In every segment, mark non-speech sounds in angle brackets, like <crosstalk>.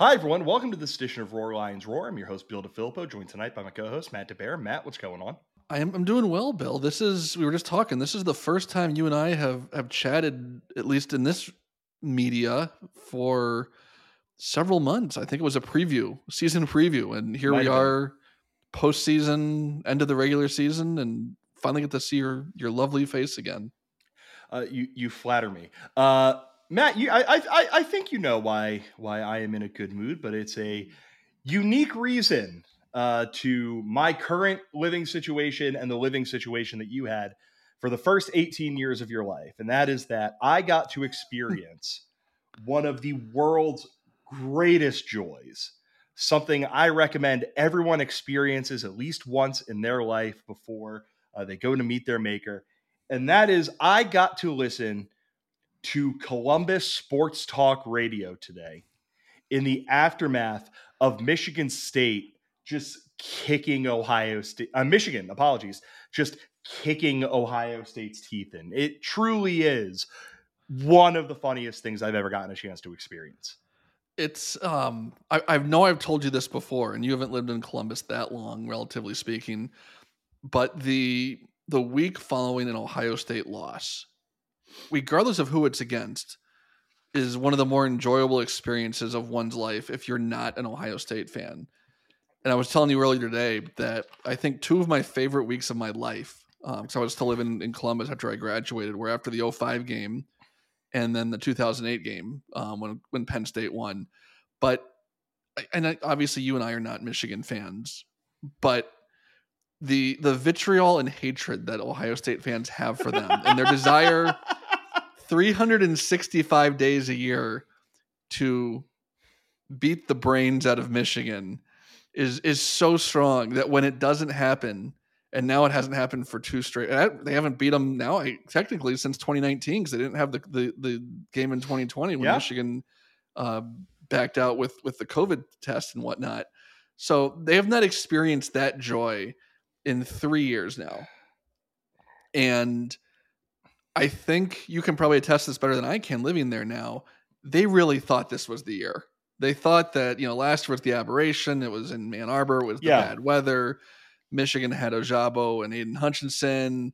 Hi, everyone. Welcome to this edition of Roar Lions Roar. I'm your host, Bill DeFilippo, joined tonight by my co host, Matt DeBear. Matt, what's going on? I am, I'm doing well, Bill. This is, we were just talking, this is the first time you and I have, have chatted, at least in this media, for several months. I think it was a preview, season preview. And here Might we are, postseason, end of the regular season, and finally get to see your, your lovely face again. Uh, you, you flatter me. Uh, Matt, you, I, I, I think you know why why I am in a good mood, but it's a unique reason uh, to my current living situation and the living situation that you had for the first 18 years of your life, and that is that I got to experience one of the world's greatest joys. Something I recommend everyone experiences at least once in their life before uh, they go to meet their maker, and that is I got to listen to Columbus Sports Talk Radio today in the aftermath of Michigan State just kicking Ohio State, uh, Michigan, apologies, just kicking Ohio State's teeth in. It truly is one of the funniest things I've ever gotten a chance to experience. It's um I, I know I've told you this before, and you haven't lived in Columbus that long, relatively speaking. But the the week following an Ohio State loss, regardless of who it's against, is one of the more enjoyable experiences of one's life if you're not an Ohio State fan. And I was telling you earlier today that I think two of my favorite weeks of my life, because um, I was still living in Columbus after I graduated, were after the 05 game and then the 2008 game um, when when Penn State won. But and I, obviously you and I are not Michigan fans, but the the vitriol and hatred that Ohio State fans have for them and their desire <laughs> 365 days a year to beat the brains out of Michigan is is so strong that when it doesn't happen, and now it hasn't happened for two straight. They haven't beat them now technically since 2019 because they didn't have the, the, the game in 2020 when yeah. Michigan uh, backed out with with the COVID test and whatnot. So they have not experienced that joy in three years now, and I think you can probably attest this better than I can living there now. They really thought this was the year. They thought that, you know, last year was the aberration. It was in Ann Arbor, with the yeah. bad weather. Michigan had Ojabo and Aidan Hutchinson,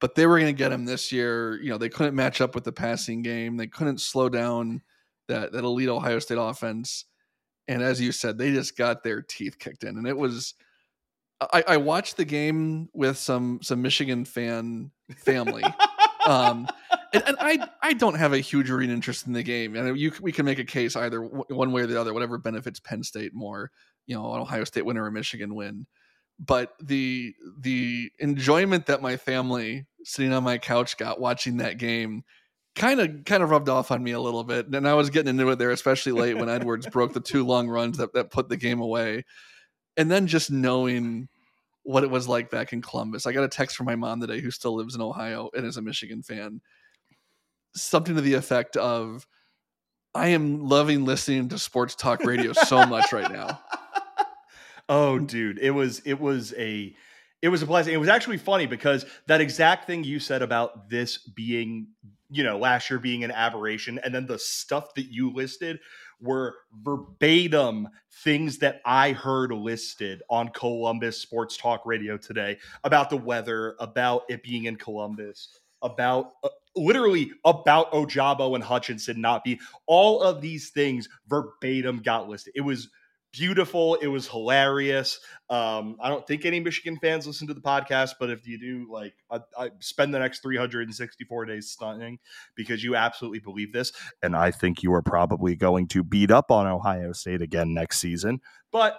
but they were going to get him this year. You know, they couldn't match up with the passing game. They couldn't slow down that, that elite Ohio State offense. And as you said, they just got their teeth kicked in. And it was I, I watched the game with some some Michigan fan family. <laughs> um, and, and, I I don't have a huge reading interest in the game, and you we can make a case either one way or the other, whatever benefits Penn State more, you know, an Ohio State win or a Michigan win. But the the enjoyment that my family sitting on my couch got watching that game kind of kind of rubbed off on me a little bit, and I was getting into it there, especially late when Edwards broke the two long runs that that put the game away, and then just knowing what it was like back in Columbus. I got a text from my mom today who still lives in Ohio and is a Michigan fan. Something to the effect of I am loving listening to sports talk radio so much right now. <laughs> Oh, dude, it was it was a it was a blessing. It was actually funny because that exact thing you said about this being, you know, last year being an aberration, and then the stuff that you listed were verbatim things that I heard listed on Columbus Sports Talk Radio today about the weather, about it being in Columbus, about uh, literally about Ojabo and Hutchinson not be all of these things verbatim got listed. It was beautiful. It was hilarious. Um, I don't think any Michigan fans listen to the podcast, but if you do, like, I, I, spend the next 364 days stunning because you absolutely believe this. And I think you are probably going to beat up on Ohio State again next season. But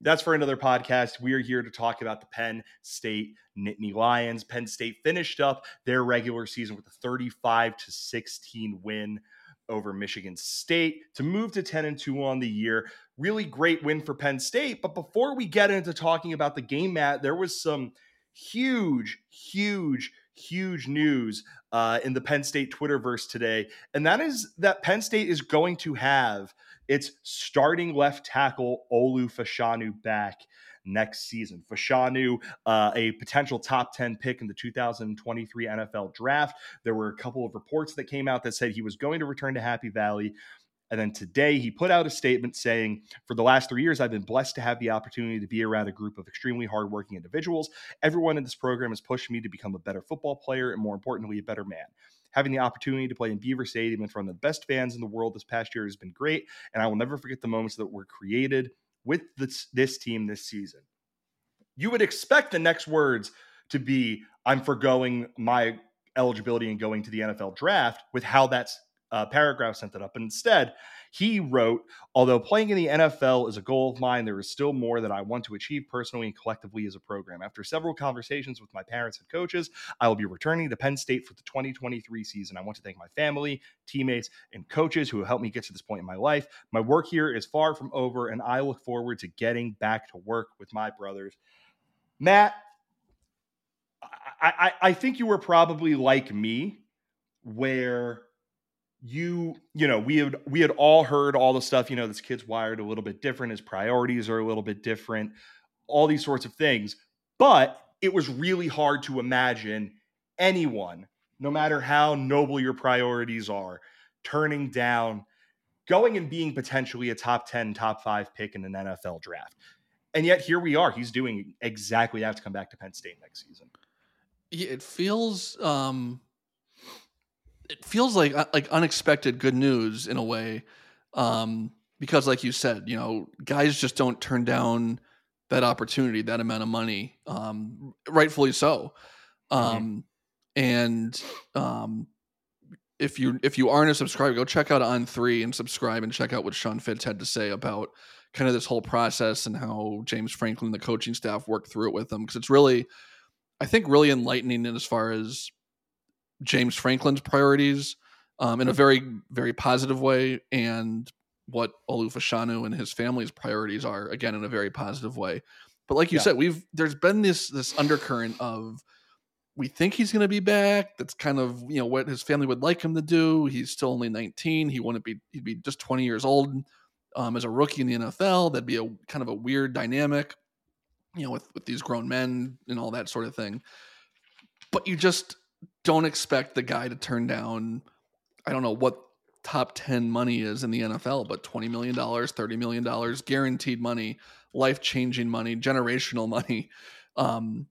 that's for another podcast. We are here to talk about the Penn State Nittany Lions. Penn State finished up their regular season with a 35 to 16 win over Michigan State to move to 10 and 2 on the year. Really great win for Penn State. But before we get into talking about the game, Matt, there was some huge, huge, huge news uh, in the Penn State Twitterverse today. And that is that Penn State is going to have its starting left tackle, Olu Fashanu, back next season. Fashanu, uh, a potential top 10 pick in the 2023 NFL draft. There were a couple of reports that came out that said he was going to return to Happy Valley. And then today he put out a statement saying, For the last three years, I've been blessed to have the opportunity to be around a group of extremely hardworking individuals. Everyone in this program has pushed me to become a better football player and, more importantly, a better man. Having the opportunity to play in Beaver Stadium in front of the best fans in the world this past year has been great. And I will never forget the moments that were created with this, this team this season. You would expect the next words to be, I'm foregoing my eligibility and going to the NFL draft with how that's uh, paragraph sent it up. But instead, he wrote, although playing in the NFL is a goal of mine, there is still more that I want to achieve personally and collectively as a program. After several conversations with my parents and coaches, I will be returning to Penn State for the 2023 season. I want to thank my family, teammates, and coaches who helped me get to this point in my life. My work here is far from over, and I look forward to getting back to work with my brothers. Matt, I, I, I think you were probably like me, where you you know we had we had all heard all the stuff you know this kid's wired a little bit different his priorities are a little bit different all these sorts of things. But it was really hard to imagine anyone no matter how noble your priorities are turning down going and being potentially a top 10 top 5 pick in an NFL draft. And yet here we are he's doing exactly that to come back to Penn State next season. It feels um it feels like uh, like unexpected good news in a way um because like you said you know guys just don't turn down that opportunity that amount of money um rightfully so um mm-hmm. and um if you if you aren't a subscriber go check out on three and subscribe and check out what sean fitz had to say about kind of this whole process and how james franklin the coaching staff worked through it with them because it's really i think really enlightening in as far as James Franklin's priorities um, in a very, very positive way, and what Olu Fashanu and his family's priorities are again in a very positive way. But like you yeah. said, we've there's been this this undercurrent of we think he's going to be back. That's kind of you know what his family would like him to do. He's still only 19. He wouldn't be he'd be just 20 years old um, as a rookie in the NFL. That'd be a kind of a weird dynamic, you know, with with these grown men and all that sort of thing. But you just don't expect the guy to turn down I don't know what top 10 money is in the NFL, but $20 million, $30 million, guaranteed money, life changing money, generational money, um,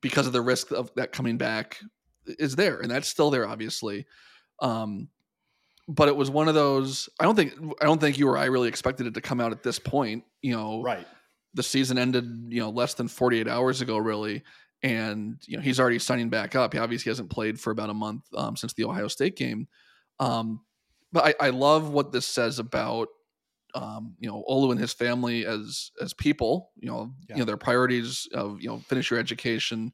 because of the risk of that coming back is there. And that's still there, obviously. Um, but it was one of those, I don't think, I don't think you or I really expected it to come out at this point, you know, right. The season ended, you know, less than 48 hours ago, really and you know he's already signing back up. He obviously hasn't played for about a month um, since the Ohio State game. Um, but I, I, love what this says about um, you know Olu and his family as as people. You know, yeah. you know their priorities of you know finish your education,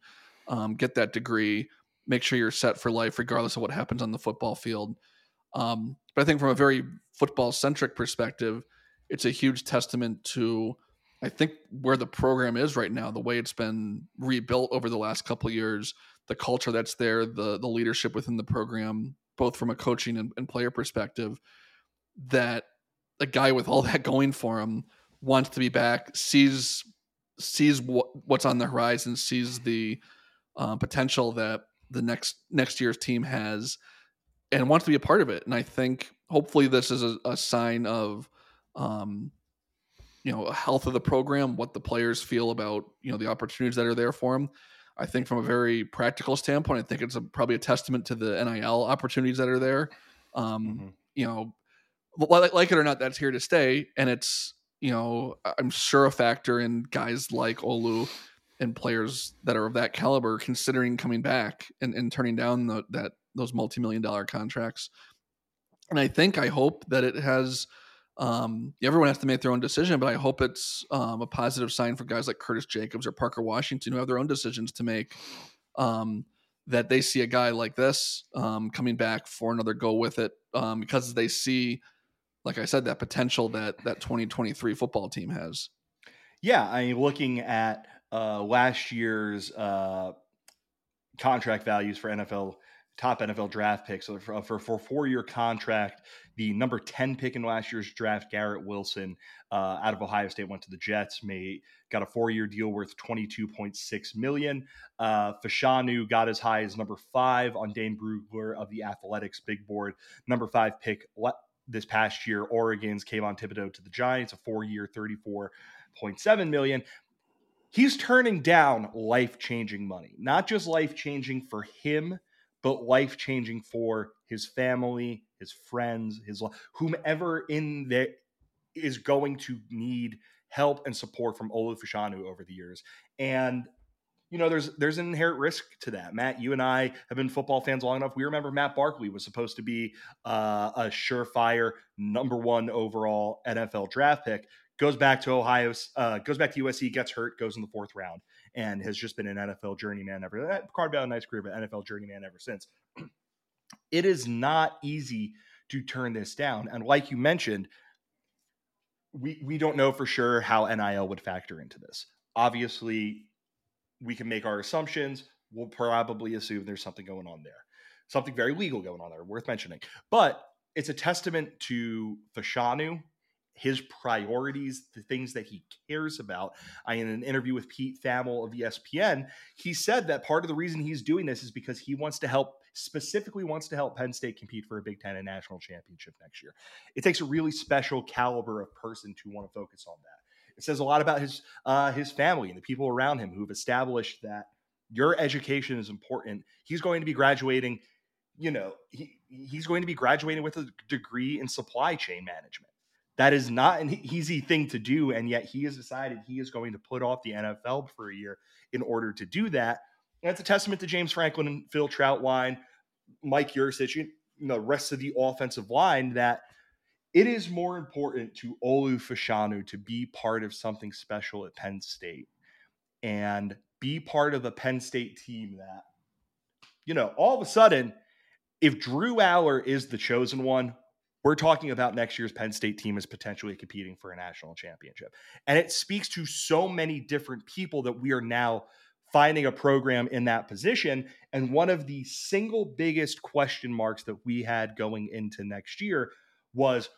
um, get that degree, make sure you're set for life regardless of what happens on the football field. Um, but I think from a very football centric perspective, it's a huge testament to I think where the program is right now, the way it's been rebuilt over the last couple years, the culture that's there, the the leadership within the program, both from a coaching and, and player perspective, that a guy with all <laughs> that going for him wants to be back, sees sees what, what's on the horizon, sees the uh, potential that the next next year's team has, and wants to be a part of it. And I think hopefully this is a, a sign of um, you know health of the program, what the players feel about you know the opportunities that are there for them. I think from a very practical standpoint, I think it's a, probably a testament to the NIL opportunities that are there. Um, mm-hmm. You know, like, like it or not, that's here to stay, and it's you know I'm sure a factor in guys like Olu and players that are of that caliber considering coming back and, and turning down the, that those multi-million dollar contracts. And I think I hope that it has um, everyone has to make their own decision, but I hope it's um, a positive sign for guys like Curtis Jacobs or Parker Washington who have their own decisions to make. Um, that they see a guy like this um, coming back for another go with it um, because they see, like I said, that potential that that 2023 football team has. Yeah, I mean, looking at uh, last year's uh, contract values for NFL top NFL draft picks. So for, for, for four year contract, the number 10 pick in last year's draft, Garrett Wilson, uh, out of Ohio State, went to the Jets, made, got a four year deal worth 22.6 million. Uh, Fashanu got as high as number five on Dane Brugler of the Athletic's big board. Number five pick this past year, Oregon's Kayvon Thibodeaux to the Giants, a four-year, thirty-four point seven million. He's turning down life-changing money, not just life-changing for him, but life-changing for his family, his friends, his whomever in there is going to need help and support from Olu Fashanu over the years. And you know, there's there's an inherent risk to that. Matt, you and I have been football fans long enough. We remember Matt Barkley was supposed to be uh, a surefire number one overall NFL draft pick. Goes back to Ohio, uh, goes back to USC, gets hurt, goes in the fourth round, and has just been an NFL journeyman ever. That carved out a nice career, but NFL journeyman ever since. It is not easy to turn this down, and like you mentioned, we we don't know for sure how NIL would factor into this. Obviously, we can make our assumptions. We'll probably assume there's something going on there, something very legal going on there, worth mentioning. But it's a testament to Fashanu, his priorities, the things that he cares about. I, in an interview with Pete Thamel of ESPN, he said that part of the reason he's doing this is because he wants to help, specifically wants to help Penn State compete for a Big Ten and national championship next year. It takes a really special caliber of person to want to focus on that. It says a lot about his uh, his family and the people around him who've established that your education is important. He's going to be graduating, you know, he, he's going to be graduating with a degree in supply chain management. That is not an easy thing to do, and yet he has decided he is going to put off the NFL for a year in order to do that. And that's a testament to James Franklin and Phil Trautwein, Mike Yurcich, you know, the rest of the offensive line that – it is more important to Olu Fashanu to be part of something special at Penn State and be part of a Penn State team that, you know, all of a sudden, if Drew Allar is the chosen one, we're talking about next year's Penn State team as potentially competing for a national championship. And it speaks to so many different people that we are now finding a program in that position. And one of the single biggest question marks that we had going into next year was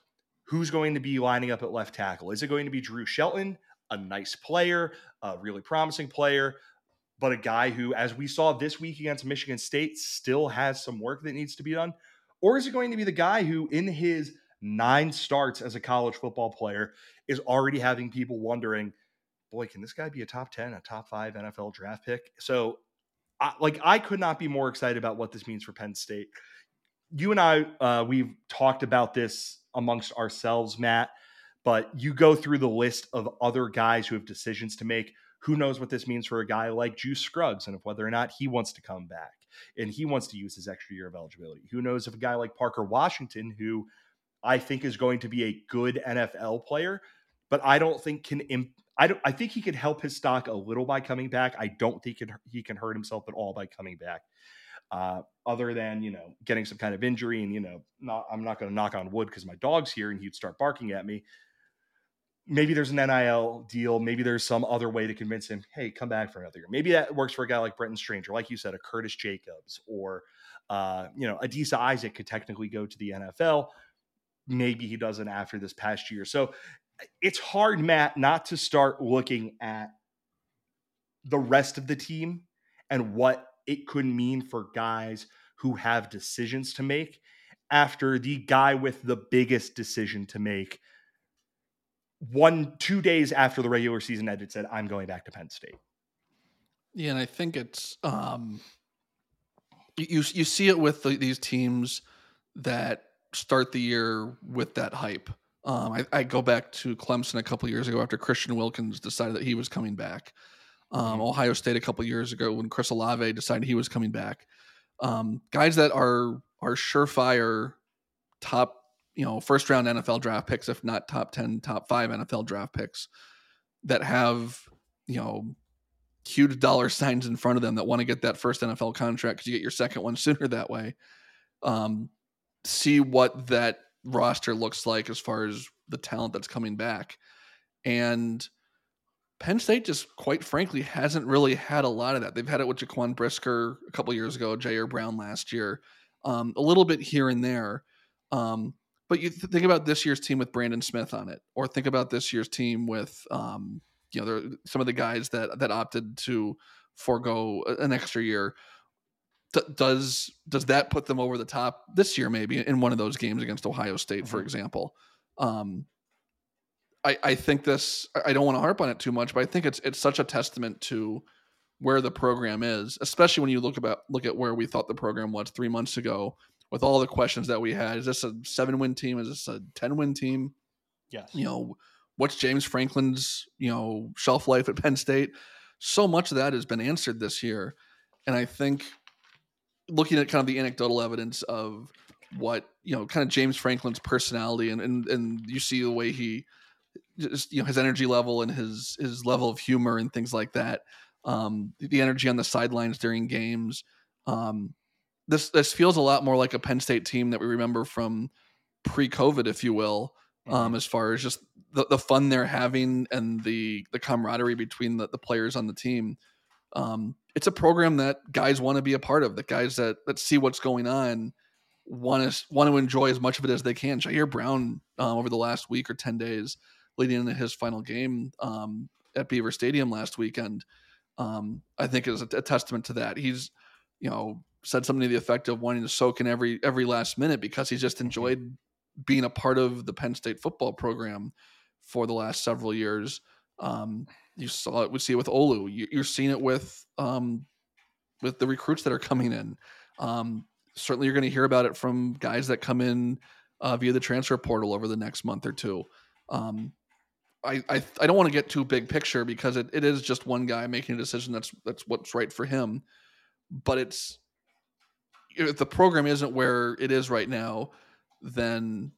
who's going to be lining up at left tackle? Is it going to be Drew Shelton, a nice player, a really promising player, but a guy who, as we saw this week against Michigan State, still has some work that needs to be done? Or is it going to be the guy who, in his nine starts as a college football player, is already having people wondering, boy, can this guy be a top 10, a top five NFL draft pick? So, I, like, I could not be more excited about what this means for Penn State. You and I, uh, we've talked about this amongst ourselves, Matt. But you go through the list of other guys who have decisions to make. Who knows what this means for a guy like Juice Scruggs and whether or not he wants to come back and he wants to use his extra year of eligibility. Who knows if a guy like Parker Washington, who I think is going to be a good NFL player, but I don't think can imp- I don't I think he could help his stock a little by coming back. I don't think he can, he can hurt himself at all by coming back. Uh, other than you know getting some kind of injury and you know not i'm not going to knock on wood because my dog's here and he'd start barking at me. Maybe there's an nil deal. Maybe there's some other way to convince him hey come back for another year. Maybe that works for a guy like brenton stranger like you said a curtis jacobs or uh, you know adisa isaac could technically go to the nfl maybe he doesn't after this past year. So it's hard matt not to start looking at the rest of the team and what it could mean for guys who have decisions to make after the guy with the biggest decision to make one two days after the regular season ended said i'm going back to penn state. Yeah and i think it's um you you see it with the, these teams that start the year with that hype um, I, I, go back to Clemson a couple years ago after Christian Wilkins decided that he was coming back um, mm-hmm. Ohio State a couple years ago when Chris Olave decided he was coming back. Um, guys that are are surefire top, you know, first round NFL draft picks, if not top ten, top five NFL draft picks, that have you know huge dollar <laughs> signs in front of them that want to get that first NFL contract because you get your second one <laughs> sooner that way. Um, see what that roster looks like as far as the talent that's coming back, and Penn State just quite frankly hasn't really had a lot of that. They've had it with Jaquan Brisker a couple years ago, Ji'Ayir Brown last year, um, a little bit here and there. Um, but you th- think about this year's team with Brandon Smith on it, or think about this year's team with um, you know some of the guys that that opted to forego an extra year. Does does that put them over the top this year? Maybe in one of those games against Ohio State, for Mhm. example. Um, I I think this. I- I don't want to harp on it too much, but I think it's it's such a testament to where the program is, especially when you look about look at where we thought the program was three months ago, with all the questions that we had. Is this a seven win team? Is this a ten win team? Yes. you know what's james franklin's you know shelf life at penn state so much of that has been answered this year and i think looking at kind of the anecdotal evidence of what you know kind of james franklin's personality and and, and you see the way he just you know his energy level and his his level of humor and things like that um the energy on the sidelines during games um this this feels a lot more like a penn state team that we remember from pre-covid if you will Mm-hmm. um, as far as just the, the fun they're having and the the camaraderie between the, the players on the team. Um, it's a program that guys want to be a part of. The guys that that see what's going on want to want to enjoy as much of it as they can. Ji'Ayir Brown um, over the last week or ten days, leading into his final game um, at Beaver Stadium last weekend, um, I think is a, a testament to that. He's you know said something to the effect of wanting to soak in every every last minute because he's just enjoyed being a part of the Penn State football program for the last several years. Um, you saw it. We see it with Olu. You, you're seeing it with um, with the recruits that are coming in. Um, certainly, you're going to hear about it from guys that come in uh, via the transfer portal over the next month or two. Um, I, I I don't want to get too big picture because it, it is just one guy making a decision that's that's what's right for him. But it's if the program isn't where it is right now, then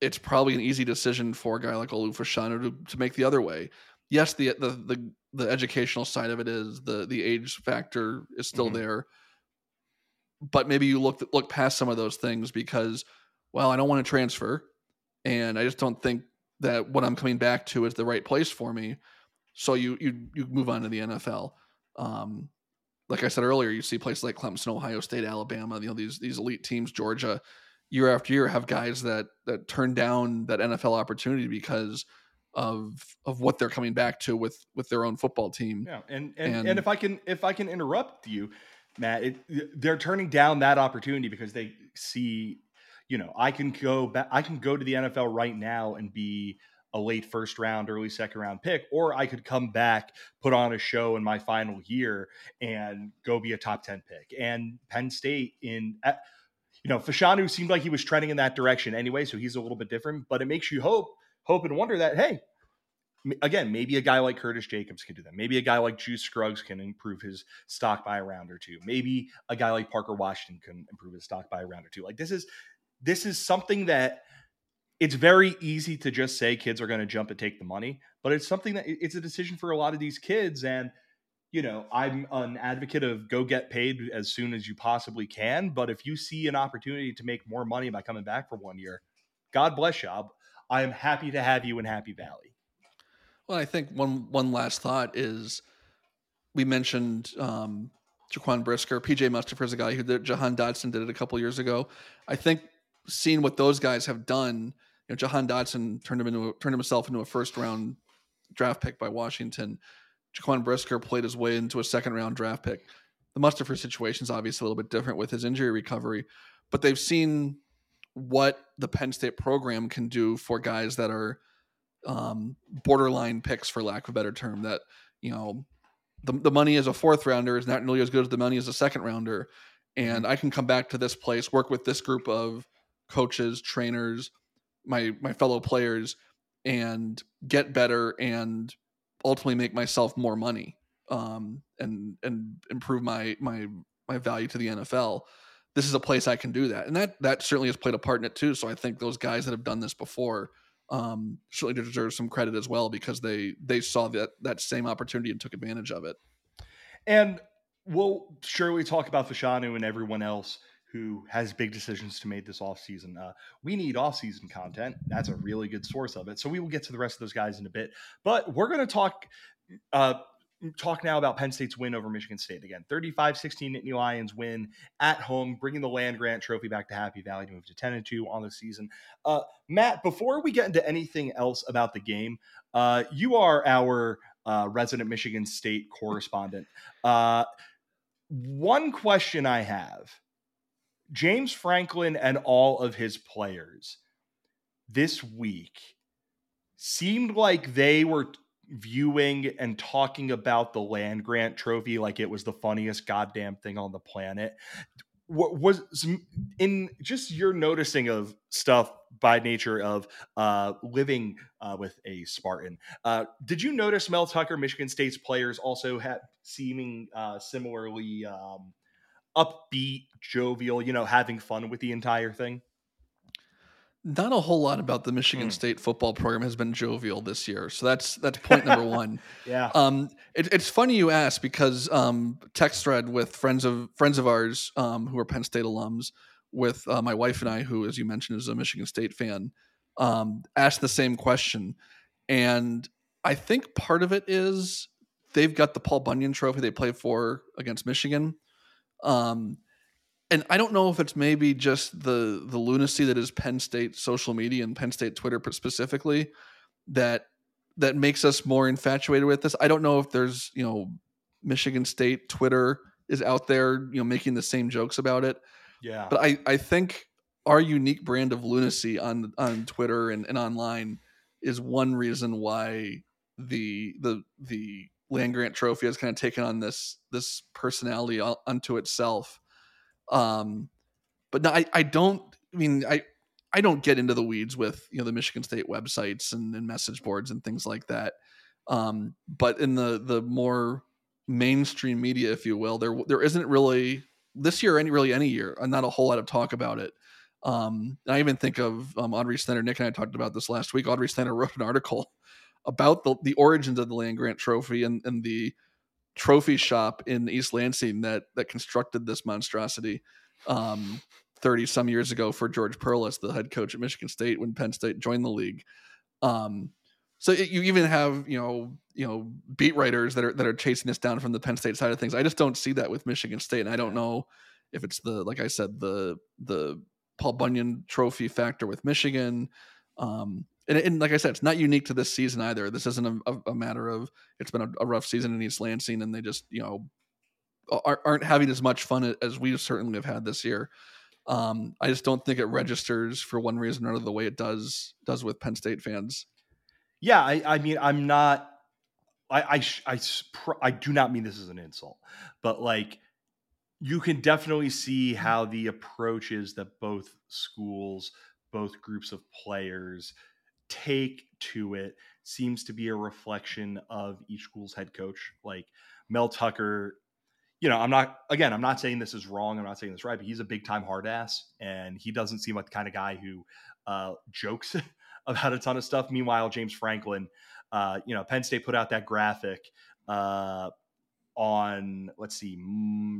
it's probably an easy decision for a guy like Olu Fashanu to, to make the other way. Yes, the, the the the educational side of it is the the age factor is still Mhm. there, but maybe you look look past some of those things because, well, I don't want to transfer, and I just don't think that what I'm coming back to is the right place for me. So you you you move on to the NFL. Um, like I said earlier, you see places like Clemson, Ohio State, Alabama, you know these these elite teams, Georgia, year after year have guys that that turn down that NFL opportunity because of of what they're coming back to with with their own football team. Yeah, and and, and And- if I can if I can interrupt you, Matt, it, they're turning down that opportunity because they see, you know, I can go back, I can go to the NFL right now and be a late first round, early second round pick, or I could come back, put on a show in my final year, and go be a top ten pick. And Penn State in. at- you know, Fashanu seemed like he was trending in that direction anyway, so he's a little bit different. But it makes you hope, hope and wonder that hey, again, maybe a guy like Curtis Jacobs can do that. Maybe a guy like Juice Scruggs can improve his stock by a round or two. Maybe a guy like Parker Washington can improve his stock by a round or two. Like this is this is something that it's very easy to just say kids are going to jump and take the money, but it's something that it's a decision for a lot of these kids and you know, I'm an advocate of go get paid as soon as you possibly can. But if you see an opportunity to make more money by coming back for one year, God bless you. I'll- I am happy to have you in Happy Valley. Well, I think one one last thought is we mentioned um, Jaquan Brisker, PJ Mustipher is a guy who did Jahan Dotson did it a couple years ago. I think seeing what those guys have done, you know, Jahan Dotson turned him into a, turned himself into a first round draft pick by Washington. Jaquan Brisker played his way into a second round draft pick. The Mustipher situation is obviously a little bit different with his injury recovery, but they've seen what the Penn State program can do for guys that are um, borderline picks, for lack of a better term. That you know, the the money as a fourth rounder is not nearly as good as the money as a second rounder, and I can come back to this place, work with this group of coaches, trainers, my my fellow players, and get better and ultimately make myself more money um, and and improve my my my value to the NFL. This is a place I can do that, and that that certainly has played a part in it too. So I think those guys that have done this before um, certainly deserve some credit as well because they they saw that that same opportunity and took advantage of it. And we'll surely talk about Fashanu and everyone else who has big decisions to make this offseason. Uh, we need offseason content. That's a really good source of it. So we will get to the rest of those guys in a bit. But we're going to talk uh, talk now about Penn State's win over Michigan State. Again, 35-16 Nittany Lions win at home, bringing the Land Grant Trophy back to Happy Valley to move to 10 and 2 on the season. Uh, Matt, before we get into anything else about the game, uh, you are our uh, resident Michigan State correspondent. Uh, One question I have James Franklin and all of his players this week seemed like they were viewing and talking about the land grant trophy like it was the funniest goddamn thing on the planet what was in just your noticing of stuff by nature of uh, living uh, with a Spartan. Uh, did you notice Mel Tucker, Michigan State's players, also had seeming uh, similarly um, upbeat, jovial, you know, having fun with the entire thing? Not a whole lot about the Michigan mm. State football program has been jovial this year, so that's that's point number <laughs> one. yeah, um, it, it's funny you ask because um, text thread with friends of friends of ours um, who are Penn State alums, with uh, my wife and I, who, as you mentioned, is a Michigan State fan, um, asked the same question, and I think part of it is they've got the Paul Bunyan Trophy they play for against Michigan. Um, and I don't know if it's maybe just the the lunacy that is Penn State social media and Penn State Twitter specifically that that makes us more infatuated with this. I don't know if there's you know Michigan State Twitter is out there you know making the same jokes about it. Yeah, but I I think our unique brand of lunacy on on Twitter and, and online is one reason why the the the land grant trophy has kind of taken on this this personality unto itself um, but no, I, I don't. I mean, I I don't get into the weeds with you know the Michigan State websites and, and message boards and things like that. Um, but in the the more mainstream media, if you will, there there isn't really this year any really any year, uh, not a whole lot of talk about it. Um, I even think of um, Audrey Stenner. Nick and I talked about this last week. Audrey Stenner <laughs> wrote an article about the, the origins of the land grant trophy and, and the trophy shop in East Lansing that that constructed this monstrosity um, 30 some years ago for George Perles, the head coach at Michigan State when Penn State joined the league. Um, so it, you even have you know you know beat writers that are that are chasing this down from the Penn State side of things. I just don't see that with Michigan State, and I don't know if it's the like I said the the Paul Bunyan Trophy factor with Michigan. Um, and, and, like I said, it's not unique to this season either. This isn't a, a matter of it's been a, a, rough season in East Lansing, and they just you know aren't having as much fun as we certainly have had this year. Um, I just don't think it registers for one reason or another the way it does does with Penn State fans. Yeah, I, I mean, I'm not. I, I I I do not mean this as an insult, but like you can definitely see how the approach is that both schools, both groups of players take to it seems to be a reflection of each school's head coach. Like Mel Tucker, you know, I'm not again, I'm not saying this is wrong. I'm not saying this right, but he's a big time hard ass, and he doesn't seem like the kind of guy who uh, jokes <laughs> about a ton of stuff. Meanwhile, James Franklin, uh, you know, Penn State put out that graphic uh, on let's see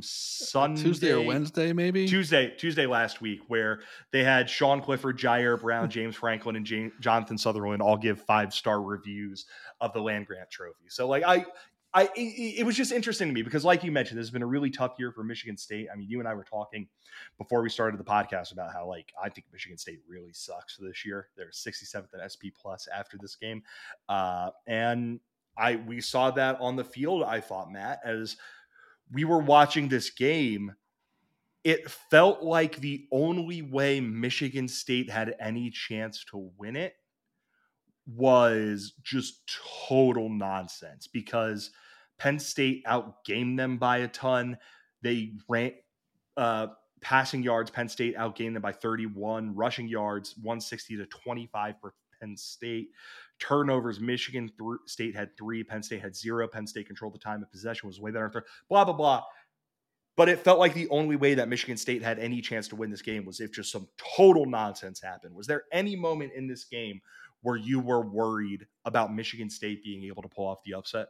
Sunday Tuesday or Wednesday maybe Tuesday Tuesday last week where they had Sean Clifford, Ji'Ayir Brown, <laughs> James Franklin, and James, Jonathan Sutherland all give five star reviews of the land grant trophy. So like I. I it, it was just interesting to me because, like you mentioned, this has been a really tough year for Michigan State. I mean, you and I were talking before we started the podcast about how, like, I think Michigan State really sucks this year. They're 67th at SP plus after this game, uh, and I we saw that on the field. I thought Matt as we were watching this game. It felt like the only way Michigan State had any chance to win it was just total nonsense because Penn State outgamed them by a ton. They ran uh, passing yards. Penn State outgained them by 31. Rushing yards 160 to 25 for Penn State. Turnovers, Michigan th- State had three, Penn State had zero. Penn State controlled the time of possession, was way better. Blah, blah, blah. But it felt like the only way that Michigan State had any chance to win this game was if just some total nonsense happened. Was there any moment in this game where you were worried about Michigan State being able to pull off the upset?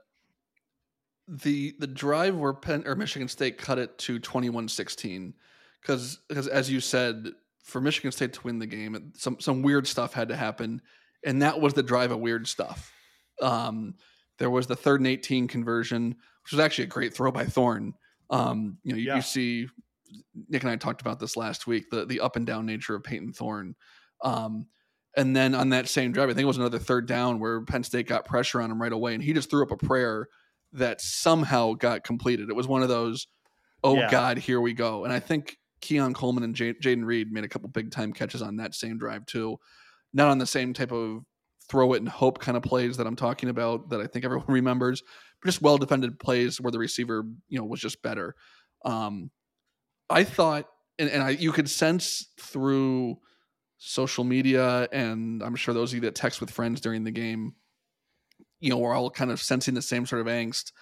The the drive where Penn or Michigan State cut it to 21-16 because because as you said for Michigan State to win the game some some weird stuff had to happen and that was the drive of weird stuff. Um, there was the third and 18 conversion, which was actually a great throw by Thorne. Um, you know, you, yeah. you, see, Nick and I talked about this last week, the the up and down nature of Payton Thorne. Um, and then on that same drive, I think it was another third down where Penn State got pressure on him right away, and he just threw up a prayer that somehow got completed. It was one of those oh Yeah. God, here we go. And I think Keon Coleman and J- Jayden Reed made a couple big time catches on that same drive too. Not on the same type of throw it and hope kind of plays that I'm talking about that I think everyone <laughs> remembers, but just well defended plays where the receiver, you know, was just better. Um, I thought, and, and I, you could sense through social media, and I'm sure those of you that text with friends during the game, you know, we're all kind of sensing the same sort of angst.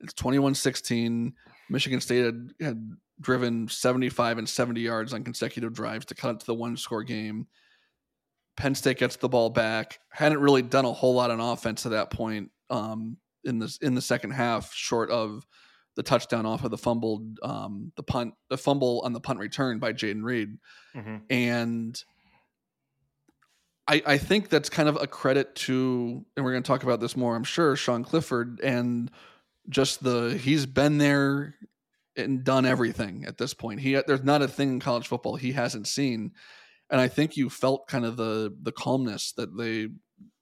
It's 21 16. Michigan State had, had driven 75 and 70 yards on consecutive drives to cut it to the one score game. Penn State gets the ball back. Hadn't really done a whole lot on offense at that point um, in the in the second half, short of the touchdown off of the fumbled um, the punt the fumble on the punt return by Jayden Reed, Mhm. and I I think that's kind of a credit to, and we're going to talk about this more, I'm sure, Sean Clifford and just the he's been there and done everything at this point. He there's not a thing in college football he hasn't seen, and I think you felt kind of the the calmness that they, you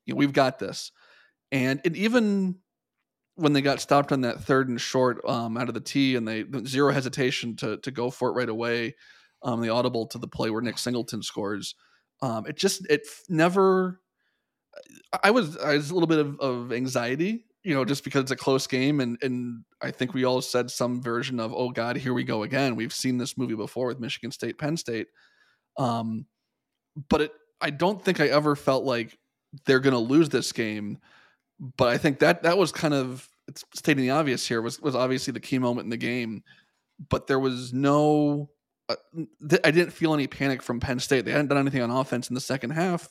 know, we've got this, and it even when they got stopped on that third and short um, out of the tee, and they zero hesitation to to go for it right away, um, the audible to the play where Nick Singleton scores. Um, it just it never. I- I was I was a little bit of, of anxiety, you know, just because it's a close game, and and I think we all said some version of oh god, here we go again. We've seen this movie before with Michigan State, Penn State, um, but it I don't think I ever felt like they're going to lose this game. But I think that that was kind of it's stating the obvious here was was obviously the key moment in the game, but there was no. Uh, th- I didn't feel any panic from Penn State. They hadn't done anything on offense in the second half,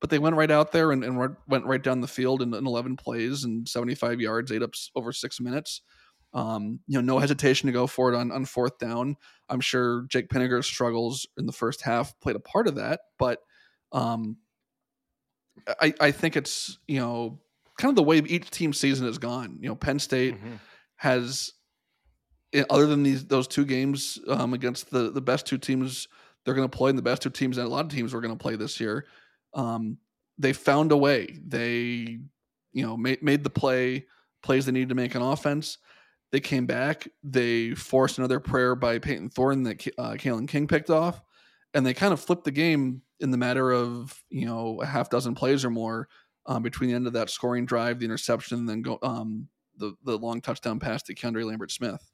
but they went right out there and, and went right down the field in, in 11 plays and 75 yards, ate up over six minutes. Um, you know, no hesitation to go for it on, on fourth down. I'm sure Jake Pinegar's struggles in the first half played a part of that, but um, I, I think it's, you know, kind of the way each team season has gone. You know, Penn State Mhm. has, other than these those two games um, against the the best two teams they're going to play, and the best two teams that a lot of teams are going to play this year, um, they found a way. They, you know, made made the play plays they needed to make on offense. They came back. They forced another prayer by Peyton Thornton that uh, Kalen King picked off, and they kind of flipped the game in the matter of you know a half dozen plays or more um, between the end of that scoring drive, the interception, and then go um, the the long touchdown pass to Keandre Lambert Smith.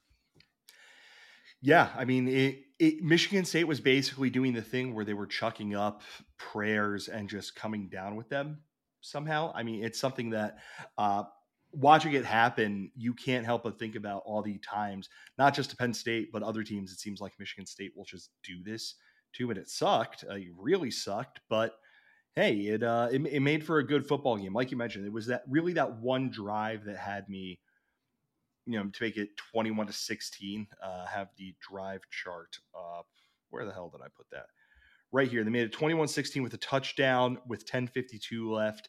Yeah, I mean, it, it, Michigan State was basically doing the thing where they were chucking up prayers and just coming down with them somehow. I mean, it's something that uh, watching it happen, you can't help but think about all the times, not just to Penn State, but other teams. It seems like Michigan State will just do this too, and it sucked. Uh, it really sucked, but hey, it, uh, it it made for a good football game. Like you mentioned, it was that really that one drive that had me you know, to make it 21 to 16, uh, have the drive chart up. Where the hell did I put that? Right here. They made it 21 16 with a touchdown with 10.52 left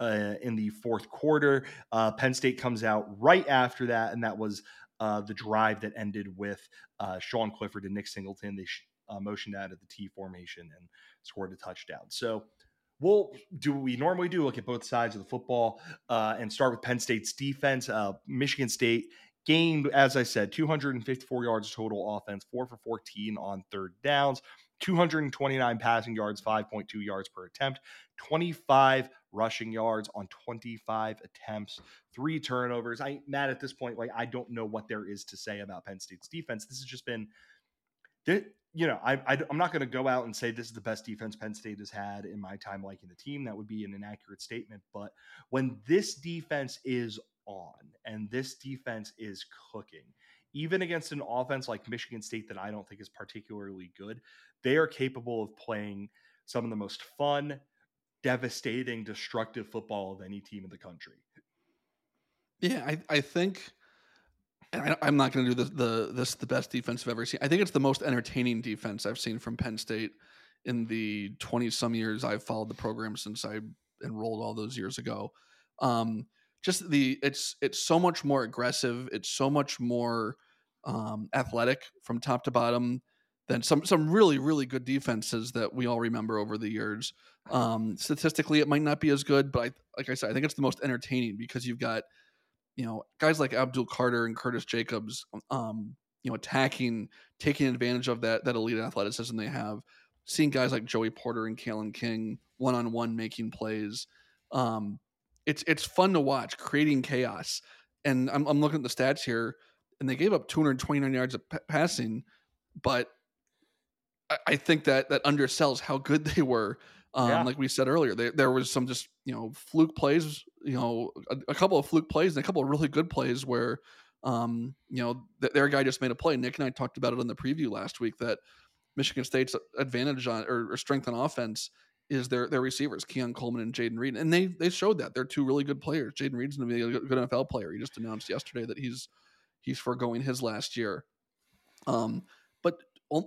uh, in the fourth quarter. Uh, Penn State comes out right after that, and that was uh, the drive that ended with uh, Sean Clifford and Nick Singleton. They sh- uh, motioned out of the T formation and scored a touchdown. So, we'll do what we normally do look at both sides of the football uh, and start with Penn State's defense. Uh, Michigan State gained, as I said, 254 yards total offense, four for 14 on third downs, 229 passing yards, 5.2 yards per attempt, 25 rushing yards on 25 attempts, three turnovers. I, Matt, at this point, like, I don't know what there is to say about Penn State's defense. This has just been you know, I, I am not going to go out and say this is the best defense Penn State has had in my time liking the team. That would be an inaccurate statement. But when this defense is on and this defense is cooking, even against an offense like Michigan State that I don't think is particularly good, they are capable of playing some of the most fun, devastating, destructive football of any team in the country. Yeah, I, I think I, I'm not going to do the, the this the best defense I've ever seen. I think it's the most entertaining defense I've seen from Penn State in the 20 some years I've followed the program since I enrolled all those years ago. Um, just the it's it's so much more aggressive. It's so much more um, athletic from top to bottom than some some really really good defenses that we all remember over the years. Um, statistically, it might not be as good, but I, like I said, I think it's the most entertaining because you've got you know guys like Abdul Carter and Curtis Jacobs um, you know attacking, taking advantage of that that elite athleticism they have. Seeing guys like Joey Porter and Kalen King one on one making plays. Um, it's it's fun to watch, creating chaos. And I'm, I'm looking at the stats here, and they gave up 229 yards of p- passing, but I, think that that undersells how good <laughs> they were. Um, yeah. Like we said earlier, there, there was some just you know fluke plays, you know, a, a, couple of fluke plays and a couple of really good plays where, um, you know, th- their guy just made a play. Nick and I talked about it in the preview last week that Michigan State's advantage on or, or strength on offense is their their receivers, Keon Coleman and Jayden Reed, and they they showed that they're two really good players. Jayden Reed's going to be a good NFL player. He just announced yesterday that he's he's foregoing his last year. Um,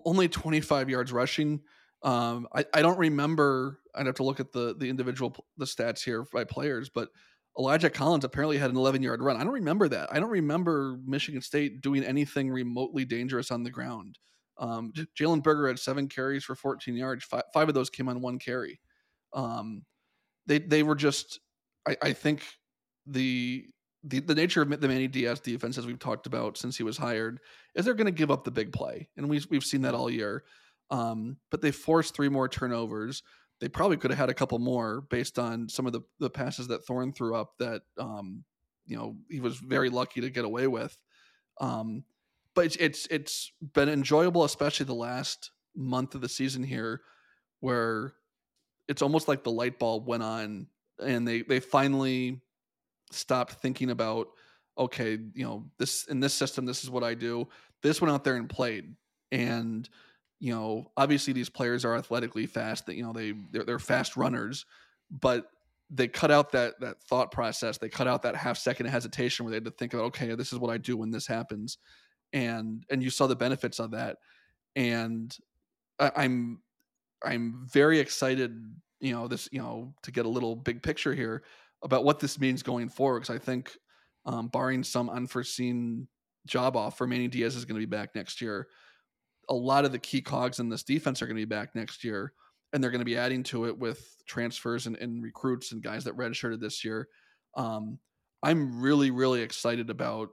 only 25 yards rushing. Um, I, I don't remember. I'd have to look at the the individual the stats here by players, but Elijah Collins apparently had an 11 yard run. I don't remember that. I don't remember Michigan State doing anything remotely dangerous on the ground. Um, Jalen Berger had seven carries for 14 yards. Five, five, of those came on one carry. Um, they they were just, I, I think the, the the nature of the Manny Diaz defense, as we've talked about since he was hired, is they're going to give up the big play, and we've we've seen that all year. Um, but they forced three more turnovers. They probably could have had a couple more based on some of the the passes that Thorne threw up that um, you know he was very lucky to get away with. Um, but it's, it's it's been enjoyable, especially the last month of the season here, where it's almost like the light bulb went on and they they finally stopped thinking about okay, you know, this in this system, this is what I do. This went out there and played, and you know, obviously these players are athletically fast. That you know they they're, they're fast runners, but they cut out that that thought process. They cut out that half second hesitation where they had to think about okay, this is what I do when this happens and and you saw the benefits of that and I, i'm i'm very excited you know this you know to get a little big picture here about what this means going forward because i think um, barring some unforeseen job offer manny diaz is going to be back next year a lot of the key cogs in this defense are going to be back next year and they're going to be adding to it with transfers and, and recruits and guys that redshirted this year um, i'm really really excited about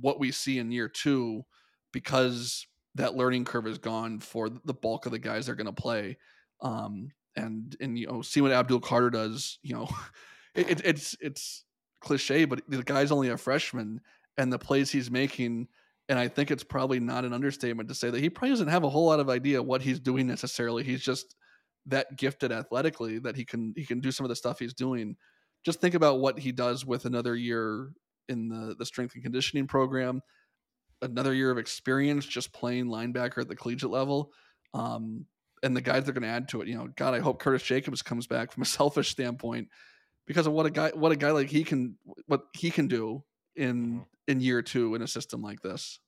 what we see in year two because that learning curve is gone for the bulk of the guys they're going to play. Um, and and you know see what Abdul Carter does. You know, <laughs> it, it's it's cliche, but the guy's only a freshman, and the plays he's making. And I think it's probably not an understatement to say that he probably doesn't have a whole lot of idea what he's doing necessarily. He's just that gifted athletically that he can he can do some of the stuff he's doing. Just think about what he does with another year in the the strength and conditioning program, another year of experience just playing linebacker at the collegiate level. Um, and the guys they're going to add to it, you know, God, I hope Curtis Jacobs comes back from a <laughs> selfish standpoint because of what a guy, what a guy like he can, what he can do in mm-hmm. in year two in a system like this.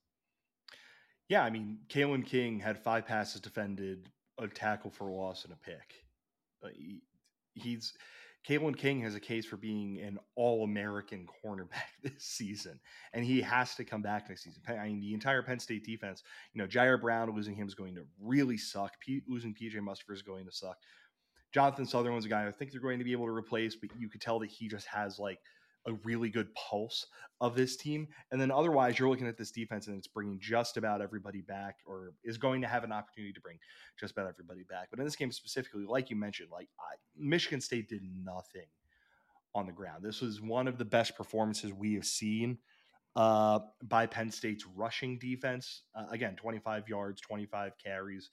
Yeah, I mean, Kalen King had five passes defended, a tackle for a loss, and a pick. Uh, he, he's Kalen King has a case for being an all American cornerback <laughs> this season, and he has to come back next season. I mean, the entire Penn State defense, you know, Ji'Ayir Brown losing him is going to really suck. P- losing PJ Mustipher is going to suck. Jonathan Sutherland's a guy I think they're going to be able to replace, but you could tell that he just has like a really good pulse of this team. And then otherwise, you're looking at this defense and it's bringing just about everybody back or is going to have an opportunity to bring just about everybody back. But in this game specifically, like you mentioned, like I, Michigan State did nothing on the ground. This was one of the best performances we have seen uh, by Penn State's rushing defense. Uh, again, 25 yards, 25 carries,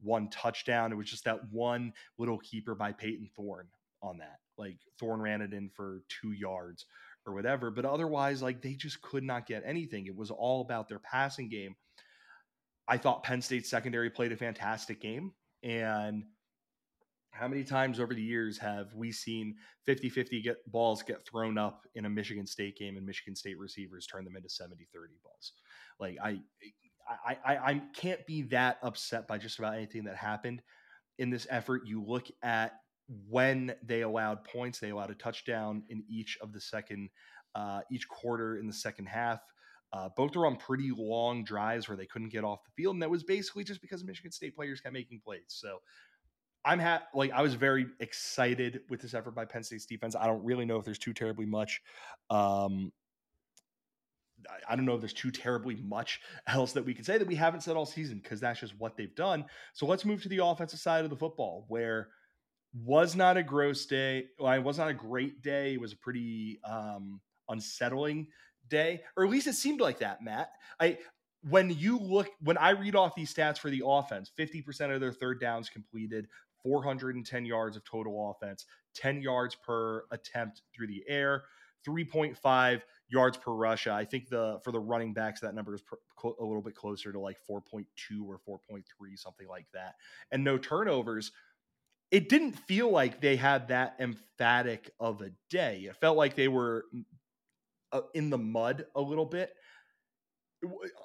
one touchdown. It was just that one little keeper by Payton Thorne on that. Like Thorne ran it in for two yards or whatever. But otherwise, like they just could not get anything. It was all about their passing game. I thought Penn State secondary played a fantastic game. And how many times over the years have we seen 50 50 get balls get thrown up in a Michigan State game and Michigan State receivers turn them into 70 30 balls? Like, I, I, I, I can't be that upset by just about anything that happened in this effort. You look at when they allowed points, they allowed a touchdown in each of the second, uh, each quarter in the second half. Uh, both were on pretty long drives where they couldn't get off the field, and that was basically just because Michigan State players kept making plays. So I'm ha- like I was very excited with this effort by Penn State's defense. I don't really know if there's too terribly much um, I don't know if there's too terribly much <laughs> else that we can say that we haven't said all season because that's just what they've done. So let's move to the offensive side of the football, where was not a gross day. Well, it was not a great day. It was a pretty um, unsettling day, or at least it seemed like that. Matt, I when you look when I read off these stats for the offense, fifty percent of their third downs completed, 410 yards of total offense, 10 yards per attempt through the air. 3.5 yards per rush. I think the for the running backs that number is a little bit closer to like 4.2 or 4.3 something like that. And no turnovers. It didn't feel like they had that emphatic of a day. It felt like they were uh, in the mud a little bit.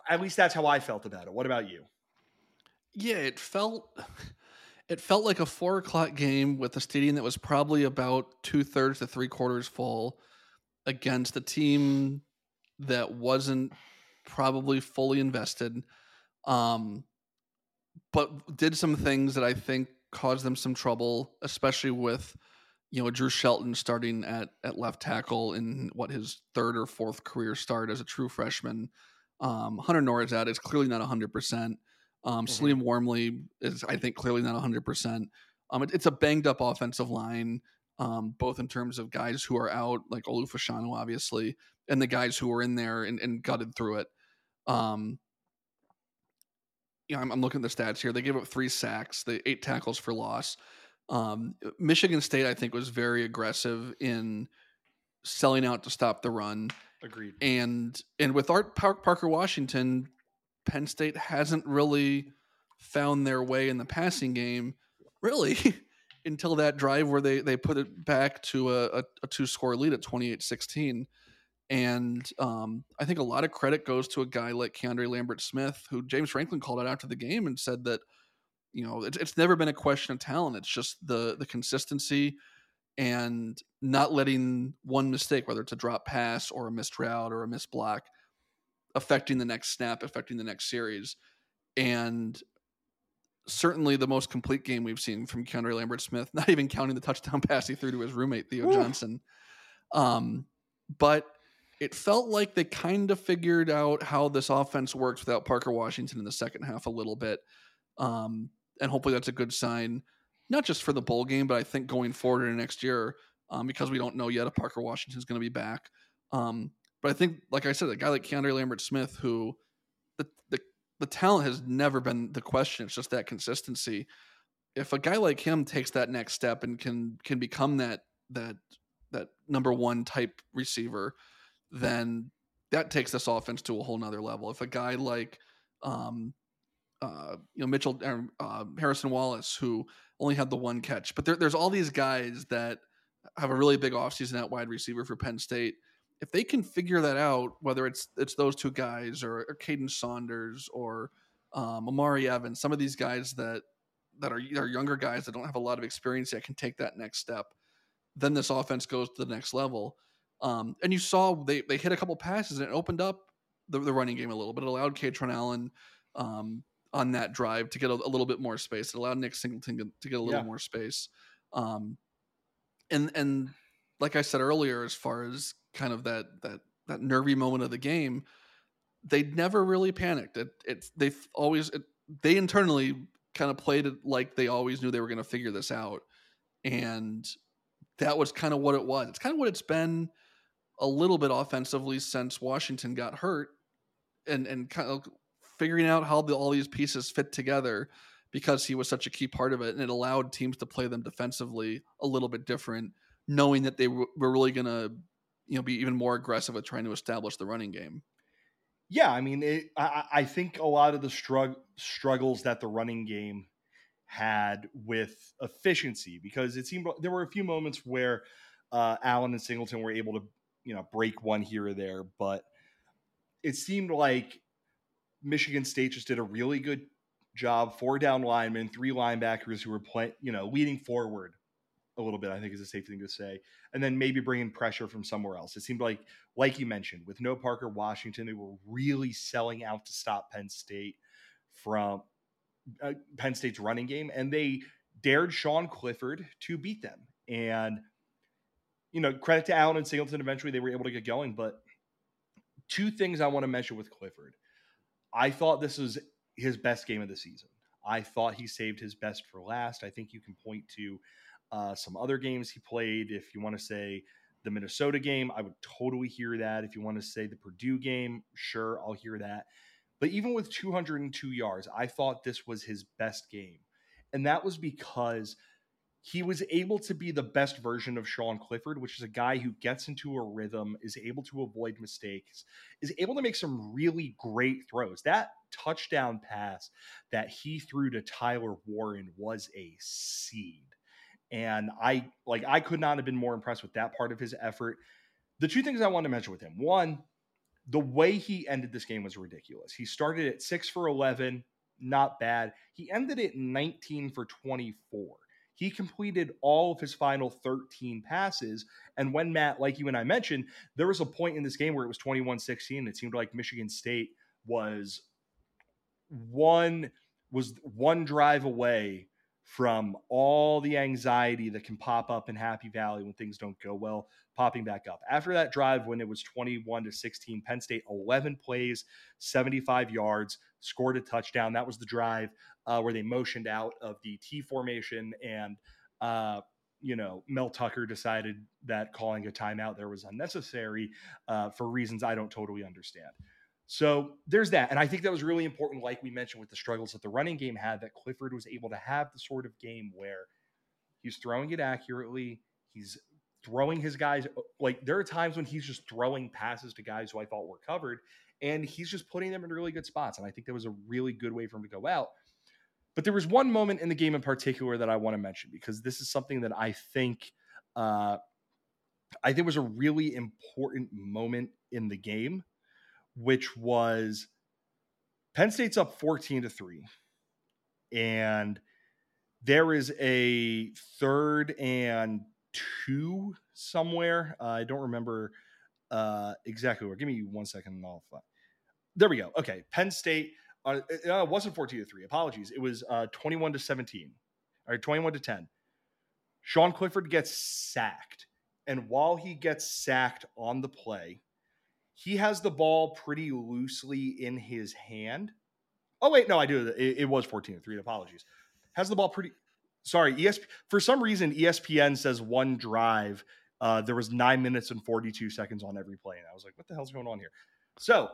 At least that's how I felt about it. What about you? Yeah, it felt <laughs> it felt like a four o'clock game with a stadium that was probably about two thirds to three quarters full against a team that wasn't probably fully invested, um, but did some things that I think caused them some trouble, especially with you know Drew Shelton starting at at left tackle in what his third or fourth career start as a true freshman. Um, Hunter Nourzad is clearly not hundred percent. Um, mm-hmm. Salim Wormley is, I think, clearly not hundred percent. Um, it, it's a banged up offensive line um, both in terms of guys who are out, like Olu Fashanu, obviously, and the guys who were in there and, and gutted through it. Um, you know, I'm, I'm, looking at the stats here. They gave up three sacks, the eight tackles for loss. Um, Michigan State, I think, was very aggressive in selling out to stop the run. Agreed. And and with Art Parker Washington, Penn State hasn't really found their way in the passing game. Really, <laughs> until that drive where they they put it back to a, a, a two score lead at 28-16 and um, I think a lot of credit goes to a guy like Keandre Lambert Smith, who James Franklin called out after the game and said that, you know, it's, it's never been a question of talent. It's just the the consistency and not letting one mistake, whether it's a drop pass or a missed route or a missed block, affecting the next snap, affecting the next series. And certainly the most complete game we've seen from Keandre Lambert Smith, <laughs> not even counting the touchdown pass he threw to his roommate Theo Ooh. Johnson. Um, but it felt like they kind of figured out how this offense works without Parker Washington in the second half a little bit. Um, and hopefully that's a good sign, not just for the bowl game, but I think going forward in next year, um, because we don't know yet if Parker Washington is going to be back. Um, but I think, like I said, a guy like Keandre Lambert Smith, who the, the the talent has never been the question. It's just that consistency. If a guy like him takes that next step and can can become that that that number one type receiver, then that takes this offense to a whole nother level. If a guy like um, uh, you know Mitchell uh, Harrison Wallace, who only had the one catch, but there, there's all these guys that have a really big offseason at wide receiver for Penn State if they can figure that out, whether it's it's those two guys or, or Kaden Saunders or um, Omari Evans, some of these guys that that are, are younger guys that don't have a lot of experience that can take that next step, then this offense goes to the next level. Um, and you saw they they hit a couple passes and it opened up the, the running game a little bit. It allowed Kaytron Allen um, on that drive to get a, a, little bit more space. It allowed Nick Singleton to, to get a little yeah. more space. Um, and and like I said earlier, as far as kind of that that that nervy moment of the game, they never really panicked. It it they always it, they internally kind of played it like they always knew they were going to figure this out, and that was kind of what it was. It's kind of what it's been a little bit offensively since Washington got hurt, and and kind of figuring out how the, all these pieces fit together because he was such a key part of it, and it allowed teams to play them defensively a little bit different, knowing that they were really going to you know be even more aggressive with trying to establish the running game. Yeah, I mean, it, I, I, think a lot of the strugg- struggles that the running game had with efficiency because it seemed there were a few moments where uh, Allen and Singleton were able to you know break one here or there, but it seemed like Michigan State just did a really good job. Four down linemen, three linebackers who were playing, you know, leading forward a little bit, I think is a safe thing to say. And then maybe bringing pressure from somewhere else. It seemed like, like you mentioned, with no Parker Washington, they were really selling out to stop Penn State from uh, Penn State's running game. And they dared Sean Clifford to beat them. And, you know, credit to Allen and Singleton. Eventually they were able to get going. But two things I want to mention with Clifford. I thought this was his best game of the season. I thought he saved his best for last. I think you can point to uh, some other games he played. If you want to say the Minnesota game, I would totally hear that. If you want to say the Purdue game, sure, I'll hear that. But even with 202 yards, I thought this was his best game. And that was because he was able to be the best version of Sean Clifford, which is a guy who gets into a rhythm, is able to avoid mistakes, is able to make some really great throws. That touchdown pass that he threw to Tyler Warren was a seed. And I like I could not have been more impressed with that part of his effort. The two things I want to mention with him. One, the way he ended this game was ridiculous. He started at 6 for 11, not bad. He ended it 19 for 24 he completed all of his final 13 passes. And when Matt, like you and I mentioned, there was a point in this game where it was 21 16. It seemed like Michigan State was one was one drive away from all the anxiety that can pop up in Happy Valley when things don't go well, popping back up. After that drive, when it was 21 to 16, Penn State 11 plays, 75 yards, scored a touchdown. That was the drive uh, where they motioned out of the T formation and. Uh, you know, Mel Tucker decided that calling a timeout there was unnecessary uh, for reasons I don't totally understand. So there's that. And I think that was really important, like we mentioned with the struggles that the running game had, that Clifford was able to have the sort of game where he's throwing it accurately. He's throwing his guys like there are times when he's just throwing passes to guys who I thought were covered, and he's just putting them in really good spots. And I think that was a really good way for him to go out. But there was one moment in the game in particular that I want to mention because this is something that I think uh, I think was a really important moment in the game which was Penn State's up 14 to 3. And there is a third and two somewhere. Uh, I don't remember uh, exactly where. Give me one second and I'll find. There we go. Okay. Penn State. Uh, it uh, wasn't 14 to 3. Apologies. It was uh, 21 to 17. All right, 21 to 10. Sean Clifford gets sacked. And while he gets sacked on the play, he has the ball pretty loosely in his hand. Oh wait, no, I do. It, it was 14 to 3. Apologies. Has the ball pretty sorry, ESP for some reason ESPN says one drive. Uh, there was nine minutes and 42 seconds on every play. And I was like, what the hell's going on here? So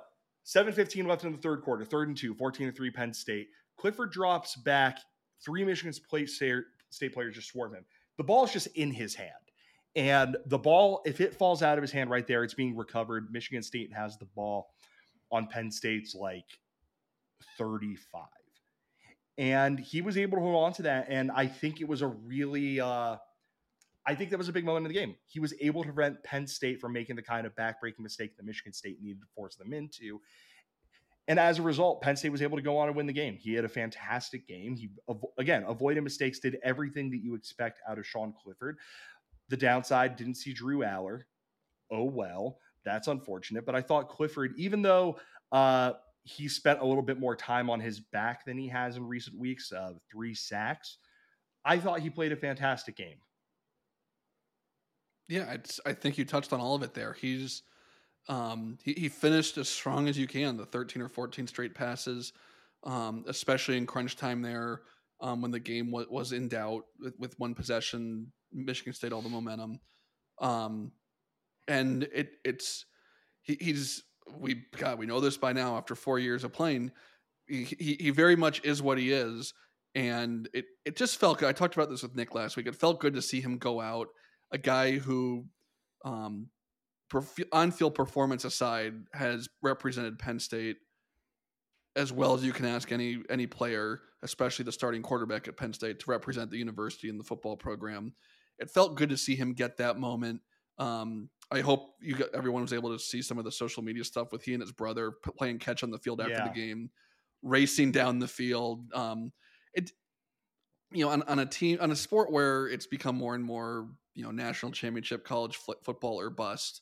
7:15 left in the third quarter, third and two, 14 to 3 Penn State. Clifford drops back. Three Michigan State players just swarm him. The ball is just in his hand. And the ball, if it falls out of his hand right there, it's being recovered. Michigan State has the ball on Penn State's like 35. And he was able to hold on to that. And I think it was a really, uh, I think that was a big moment in the game. He was able to prevent Penn State from making the kind of backbreaking mistake that Michigan State needed to force them into. And as a result, Penn State was able to go on and win the game. He had a fantastic game. He, again, avoided mistakes, did everything that you expect out of Sean Clifford. The downside didn't see Drew Allar. Oh well, that's unfortunate. But I thought Clifford, even though uh, he spent a little bit more time on his back than he has in recent weeks, uh, three sacks, I thought he played a fantastic game. Yeah, I think you touched on all of it there. He's um, he, he, finished as strong as you can, the 13 or 14 straight passes, um, especially in crunch time there um, when the game w- was in doubt with, with, one possession Michigan State all the momentum. Um, and it it's he, he's we God we know this by now after four years of playing. He, he, he very much is what he is, and it it just felt good. I talked about this with Nick last week. It felt good to see him go out, a guy who, um, on field performance aside, has represented Penn State as well as you can ask any any player, especially the starting quarterback at Penn State, to represent the university in the football program it felt good to see him get that moment. Um, I hope you got, everyone was able to see some of the social media stuff with he and his brother playing catch on the field after yeah. the game, racing down the field. Um, it, you know, on, on, a team on a sport where it's become more and more, you know, national championship college football or bust.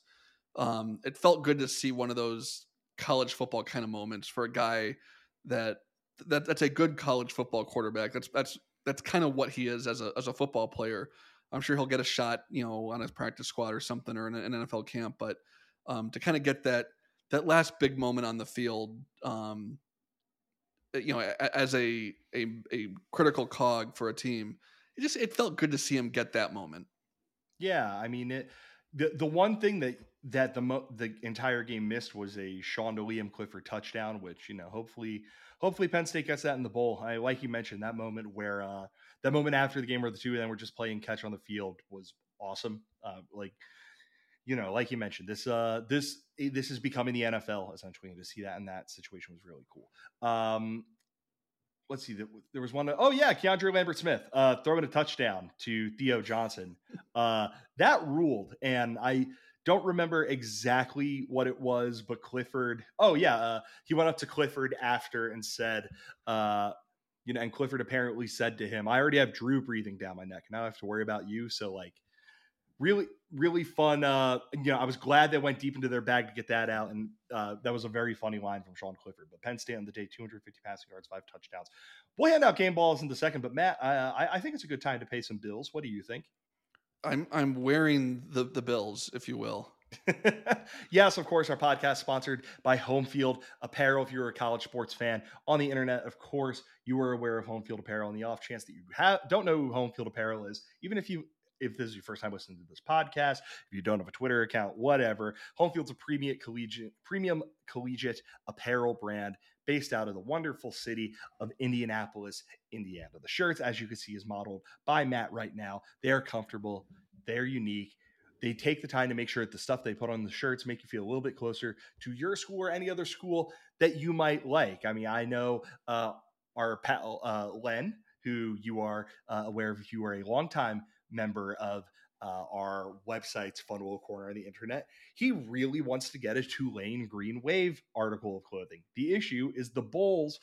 Um, it felt good to see one of those college football kind of moments for a guy that that that's a good college football quarterback. That's that's that's kind of what he is as a as a football player. I'm sure he'll get a shot, you know, on his practice squad or something or in an NFL camp. But um, to kind of get that that last big moment on the field, um, you know, as a, a a critical cog for a team, it just it felt good to see him get that moment. Yeah, I mean it. The the one thing that that the mo- the entire game missed was a Sean Liam Clifford touchdown, which you know hopefully hopefully Penn State gets that in the bowl. I like you mentioned that moment where uh, that moment after the game where the two of them were just playing catch on the field was awesome. Uh, like you know, like you mentioned, this uh this this is becoming the NFL essentially, and to see that in that situation was really cool. Um, let's see, there was one. Oh yeah, Keandre Lambert Smith uh, throwing a touchdown to Theo Johnson. Uh, that ruled, and I don't remember exactly what it was, but Clifford. Oh yeah, uh, he went up to Clifford after and said, uh, you know, and Clifford apparently said to him, "I already have Drew breathing down my neck. Now I have to worry about you." So like, really really fun uh you know i was glad they went deep into their bag to get that out and uh that was a very funny line from sean clifford but penn state on the day 250 passing yards five touchdowns we'll hand out game balls in the second but matt I, I think it's a good time to pay some bills what do you think i'm i'm wearing the the bills if you will <laughs> yes, of course, our podcast sponsored by Home Field Apparel. If you're a college sports fan on the internet, of course, you are aware of Home Field Apparel. On the off chance that you have, don't know who Home Field Apparel is, even if you if this is your first time listening to this podcast, if you don't have a Twitter account, whatever, Homefield's a premium collegiate, premium collegiate apparel brand based out of the wonderful city of Indianapolis, Indiana. The shirts, as you can see, is modeled by Matt right now. They're comfortable, they're unique. They take the time to make sure that the stuff they put on the shirts make you feel a little bit closer to your school or any other school that you might like. I mean, I know uh, our pal uh, Len, who you are uh, aware of you are a longtime member of uh, our website's Fun Corner on the internet. He really wants to get a Tulane Green Wave article of clothing. The issue is the Bulls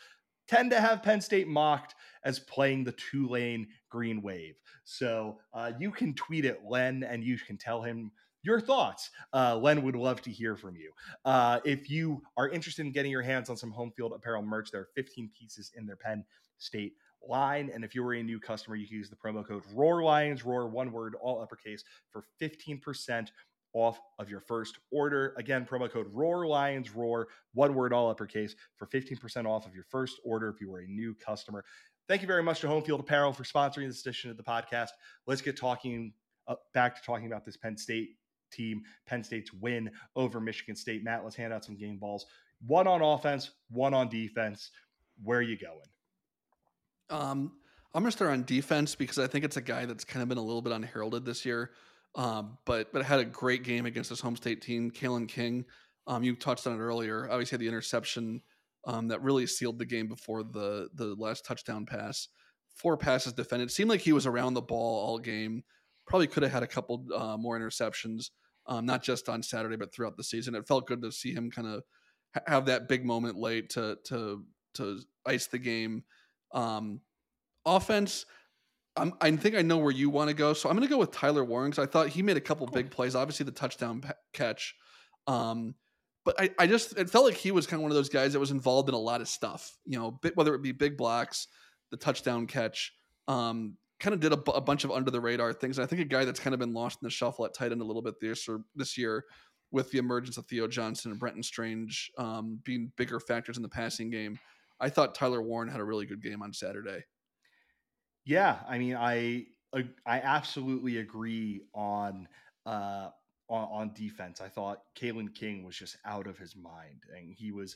tend to have Penn State mocked as playing the Tulane Green Wave. So uh, you can tweet at Len and you can tell him your thoughts. Uh, Len would love to hear from you. Uh, if you are interested in getting your hands on some home field apparel merch, there are 15 pieces in their Penn State line. And if you were a new customer, you can use the promo code Roar Lions, Roar, one word, all uppercase, for 15% off of your first order. Again, promo code Roar Lions, Roar, one word, all uppercase, for 15% off of your first order if you were a new customer. Thank you very much to Home Field Apparel for sponsoring this edition of the podcast. Let's get talking uh, back to talking about this Penn State team, Penn State's win over Michigan State. Matt, let's hand out some game balls. One on offense, one on defense. Where are you going? Um, I'm gonna start on defense because I think it's a guy that's kind of been a little bit unheralded this year. Um, but but had a great game against his home state team, Kalen King. Um, you touched on it earlier. Obviously, had the interception um, that really sealed the game before the the last touchdown pass. Four passes defended. Seemed like he was around the ball all game. Probably could have had a couple uh, more interceptions, um, not just on Saturday, but throughout the season. It felt good to see him kind of ha- have that big moment late to to to ice the game. Um, offense, I'm, i think I know where you want to go, so I'm going to go with Tyler Warren because I thought he made a couple big plays. Obviously, the touchdown p- catch, um, but I, I just it felt like he was kind of one of those guys that was involved in a lot of stuff. You know, bit, whether it be big blocks, the touchdown catch, um, kind of did a bunch of under the radar things. And I think a guy that's kind of been lost in the shuffle at tight end a little bit this or this year with the emergence of Theo Johnson and Brenton Strange um, being bigger factors in the passing game. I thought Tyler Warren had a really good game on Saturday. Yeah, I mean, I I absolutely agree on uh on, on defense. I thought Kalen King was just out of his mind, and he was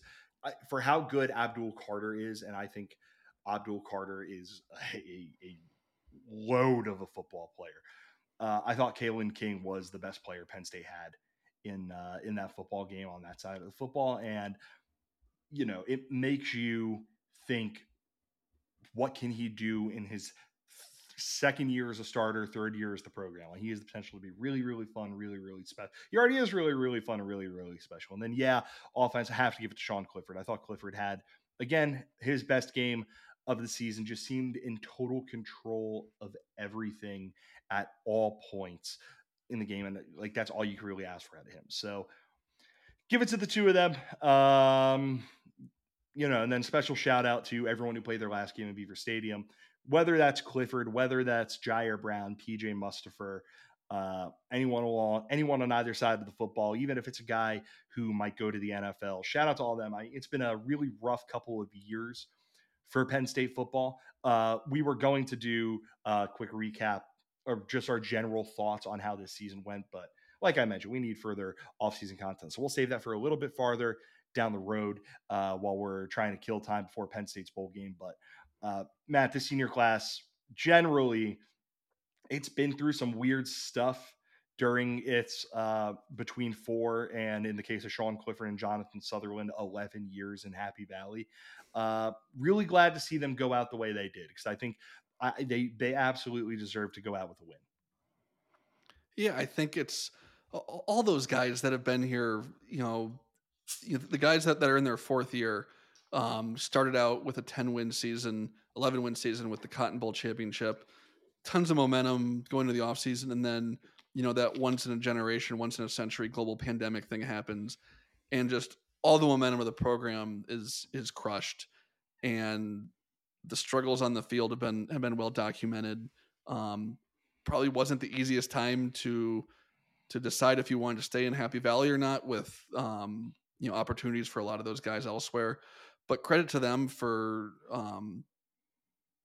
for how good Abdul Carter is, and I think Abdul Carter is <laughs> a, a load of a football player. Uh, I thought Kalen King was the best player Penn State had in uh, in that football game on that side of the football, and you know, it makes you think what can he do in his second year as a starter, third year as the program. Like he has the potential to be really, really fun, really, really special. He already is really, really fun really, really special. And then, yeah, offense, I have to give it to Sean Clifford. I thought Clifford had, again, his best game of the season, just seemed in total control of everything at all points in the game. And like that's all you can really ask for out of him. So, give it to the two of them. Um, you know, and then special shout out to everyone who played their last game in Beaver Stadium, whether that's Clifford, whether that's Ji'Ayir Brown, PJ Mustipher, uh, anyone along, anyone on either side of the football, even if it's a guy who might go to the NFL. Shout out to all of them. I, it's been a really rough couple of years for Penn State football. Uh, we were going to do a quick recap or just our general thoughts on how this season went, but like I mentioned, we need further offseason content. So we'll save that for a little bit farther down the road uh, while we're trying to kill time before Penn State's bowl game. But uh, Matt, the senior class generally, it's been through some weird stuff during its uh, between four and in the case of Sean Clifford and Jonathan Sutherland, 11 years in Happy Valley. Uh, really glad to see them go out the way they did because I think I, they they absolutely deserve to go out with a win. Yeah, I think it's all those guys that have been here. You know, the guys that, that are in their fourth year um, started out with a 10 win season, 11 win season with the Cotton Bowl championship, tons of momentum going into the offseason. And then, you know, that once in a generation, once in a century global pandemic thing happens. And just all the momentum of the program is is crushed. And the struggles on the field have been have been well documented. Um, probably wasn't the easiest time to to decide if you wanted to stay in Happy Valley or not, with um, you know opportunities for a lot of those guys elsewhere. But credit to them for um,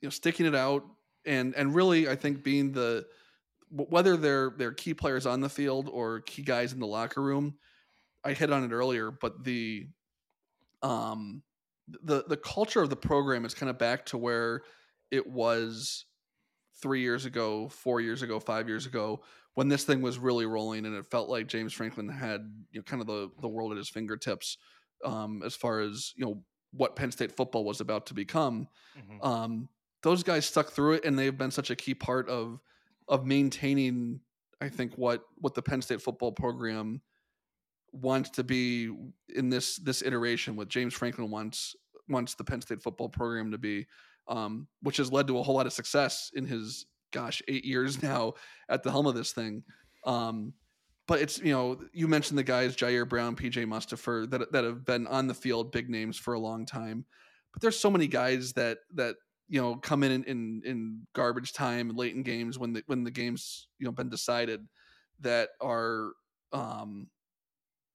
you know sticking it out and and really I think being the whether they're they're key players on the field or key guys in the locker room. I hit on it earlier, but the um the the culture of the program is kind of back to where it was three years ago, four years ago, five years ago, when this thing was really rolling, and it felt like James Franklin had you know kind of the the world at his fingertips um, as far as you know what Penn State football was about to become. Mm-hmm. Um, those guys stuck through it, and they've been such a key part of of maintaining. I think what what the Penn State football program wants to be in this this iteration with James Franklin wants wants the Penn State football program to be, um, which has led to a whole lot of success in his gosh eight years <laughs> now at the helm of this thing. Um, but it's you know you mentioned the guys Ji'Ayir Brown, PJ Mustipher that that have been on the field, big names for a long time. But there's so many guys that that you know come in in in, in garbage time late in games when the when the game's you know been decided that are um